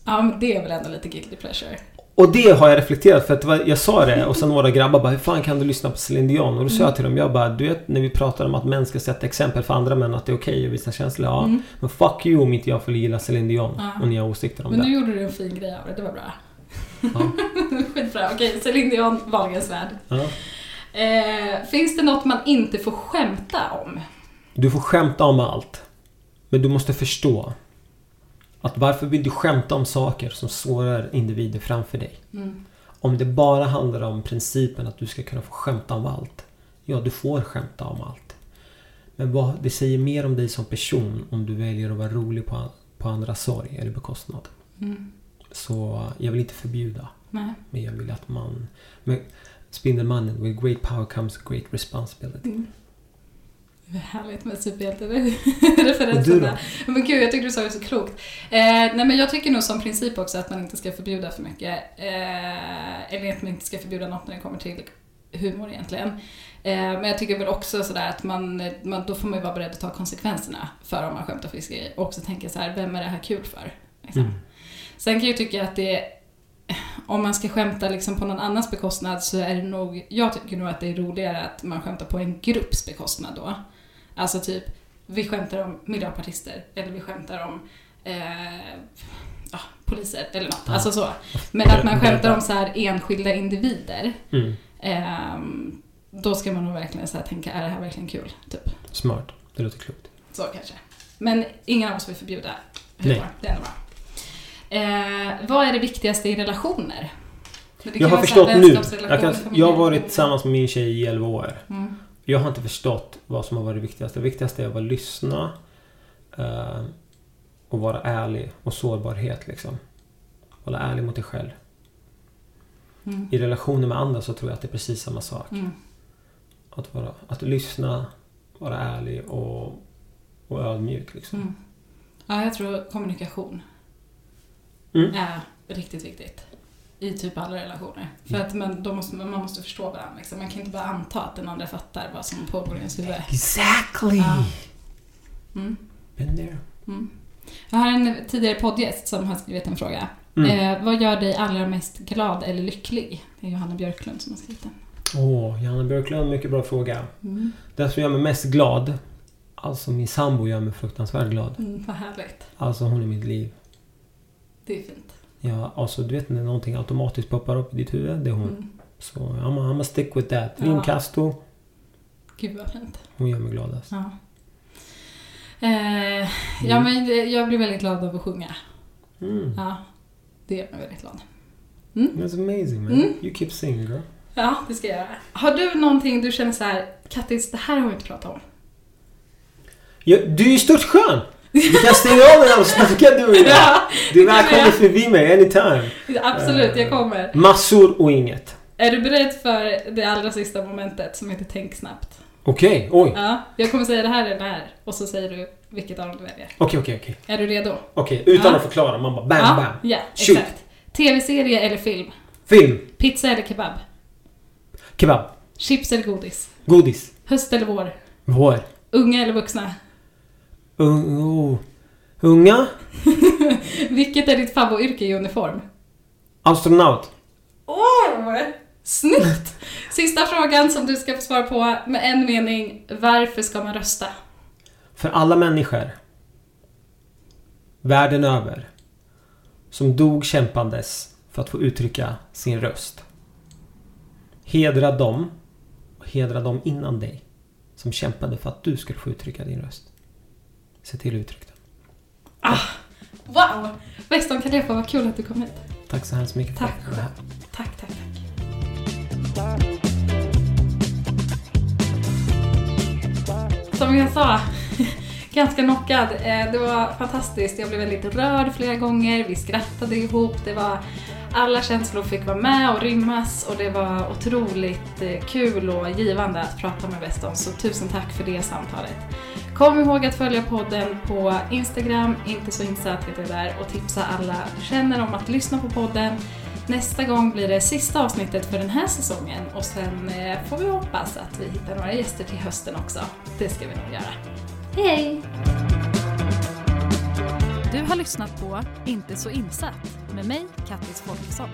Ja, men det är väl ändå lite guilty pleasure. Och det har jag reflekterat för att var- jag sa det och sen några grabbar bara Hur fan kan du lyssna på Celine Dion? Och då sa Mm. jag till dem, jag bara Du vet när vi pratar om att män ska sätta exempel för andra män att det är okej att visa känslor. Ja. Mm. Men fuck you om inte jag får gilla Celine Dion Ja. och ni har åsikter om Men det. nu gjorde du en fin grej av det, det var bra. Ja. [laughs] Skitbra. Okej, Celine Dion, Wahlgrens värld. Ja. Eh, finns det något man inte får skämta om? Du får skämta om allt. Men du måste förstå att varför vill du skämta om saker som sårar individer framför dig? Mm. Om det bara handlar om principen att du ska kunna få skämta om allt. Ja, du får skämta om allt. Men vad, det säger mer om dig som person om du väljer att vara rolig på, på andras sorg eller bekostnad. Mm. Så jag vill inte förbjuda. Nej. Men jag vill att man... Men Spindelmannen, with great power comes great responsibility. Mm. Härligt med superhjältereferenserna. Men gud, jag tycker du sa det så klokt. Eh, nej men jag tycker nog som princip också att man inte ska förbjuda för mycket. Eh, eller att man inte ska förbjuda något när det kommer till humor egentligen. Eh, men jag tycker väl också sådär att man, man, då får man ju vara beredd att ta konsekvenserna för om man skämtar grejer. Och också tänka så här, vem är det här kul för? Liksom. Mm. Sen kan jag tycka att det om man ska skämta liksom på någon annans bekostnad så är det nog, jag tycker nog att det är roligare att man skämtar på en grupps bekostnad då. Alltså typ, vi skämtar om miljöpartister eller vi skämtar om eh, ja, poliser eller något. Alltså så. Men att man skämtar om så här enskilda individer, Mm. ehm, då ska man nog verkligen så tänka, är det här verkligen kul? Typ. Smart. Det låter klokt. Så kanske. Men ingen av oss vill förbjuda humor. Nej. Det är bra. Eh, vad är det viktigaste i relationer? Jag har förstått nu. Jag, kan, jag har varit tillsammans med min tjej i 11 år. Mm. Jag har inte förstått vad som har varit viktigast. Det viktigaste är att vara lyssna. eh, och vara ärlig. Och sårbarhet liksom. Vara ärlig mot dig själv. Mm. I relationer med andra så tror jag att det är precis samma sak. Mm. Att, vara, att lyssna, vara ärlig och, och ödmjuk liksom. Mm. Ja, jag tror kommunikation Mm. är riktigt viktigt. I typ alla relationer. För Mm. att man, då måste, man måste förstå varandra. Liksom. Man kan inte bara anta att den andra fattar vad som pågår i ens huvud. Exactly! Ja. Mm. Been there. Mm. Jag har en tidigare poddgäst som har skrivit en fråga. Mm. Eh, vad gör dig allra mest glad eller lycklig? Det är Johanna Björklund som har skrivit den. Åh, Johanna Björklund, mycket bra fråga. Mm. Det som gör mig mest glad, alltså min sambo gör mig fruktansvärt glad. Mm, vad härligt. Alltså hon är mitt liv. Det är fint. Ja, alltså du vet när någonting automatiskt poppar upp i ditt huvud, det är hon. Mm. Så I'm, I'm a stick with that. Ja. Rin Castro, Gud vad fint. hon gör mig gladast. Ja. Eh, ja, men det- jag blir väldigt glad av att sjunga. Mm. Ja, det gör mig väldigt glad. That's amazing man. Mm. You keep singing girl. Ja, det ska jag göra. Har du någonting du känner så här, Kattis, det här har vi inte pratat om? Ja, du är ju stört skön! Vi kan stänga av den här och snacka du och jag. Ja, Du är välkommen förbi mig anytime. Absolut, jag kommer. Massor och inget. Är du beredd för det allra sista momentet som heter Tänk snabbt? Okej, oj. Ja, jag kommer säga det här eller det här och så säger du vilket av dem du väljer. Okej, okej, okej. Är du redo? Okej, utan Ja. att förklara. Man bara bam, ja, bam. Ja, Shoot. exakt. TV-serie eller film? Film. Pizza eller kebab? Kebab. Chips eller godis? Godis. Höst eller vår? Vår. Unga eller vuxna? Un, oh. Unga. [laughs] Vilket är ditt favorityrke i uniform? Astronaut. Åh! snyggt! Sista frågan som du ska få svara på med en mening. Varför ska man rösta? För alla människor. Världen över. Som dog kämpandes för att få uttrycka sin röst. Hedra dem. Och hedra dem innan dig. Som kämpade för att du skulle få uttrycka din röst. Se till att uttrycka den. Wow! Weston Kalefa, vad kul att du kom hit. Tack så hemskt mycket för Tack att fick vara här. Tack, tack, tack. Som jag sa, [laughs] ganska knockad. Eh, Det var fantastiskt. Jag blev väldigt rörd flera gånger. Vi skrattade ihop. Det var alla känslor fick vara med och rymmas och det var otroligt eh, kul och givande att prata med Weston. Så tusen tack för det samtalet. Kom ihåg att följa podden på Instagram, inte så insatt heter det där, och tipsa alla du känner om att lyssna på podden. Nästa gång blir det sista avsnittet för den här säsongen och sen eh, får vi hoppas att vi hittar några gäster till hösten också. Det ska vi nog göra. Hej! Du har lyssnat på Inte så insatt med mig, Kattis Folkesson.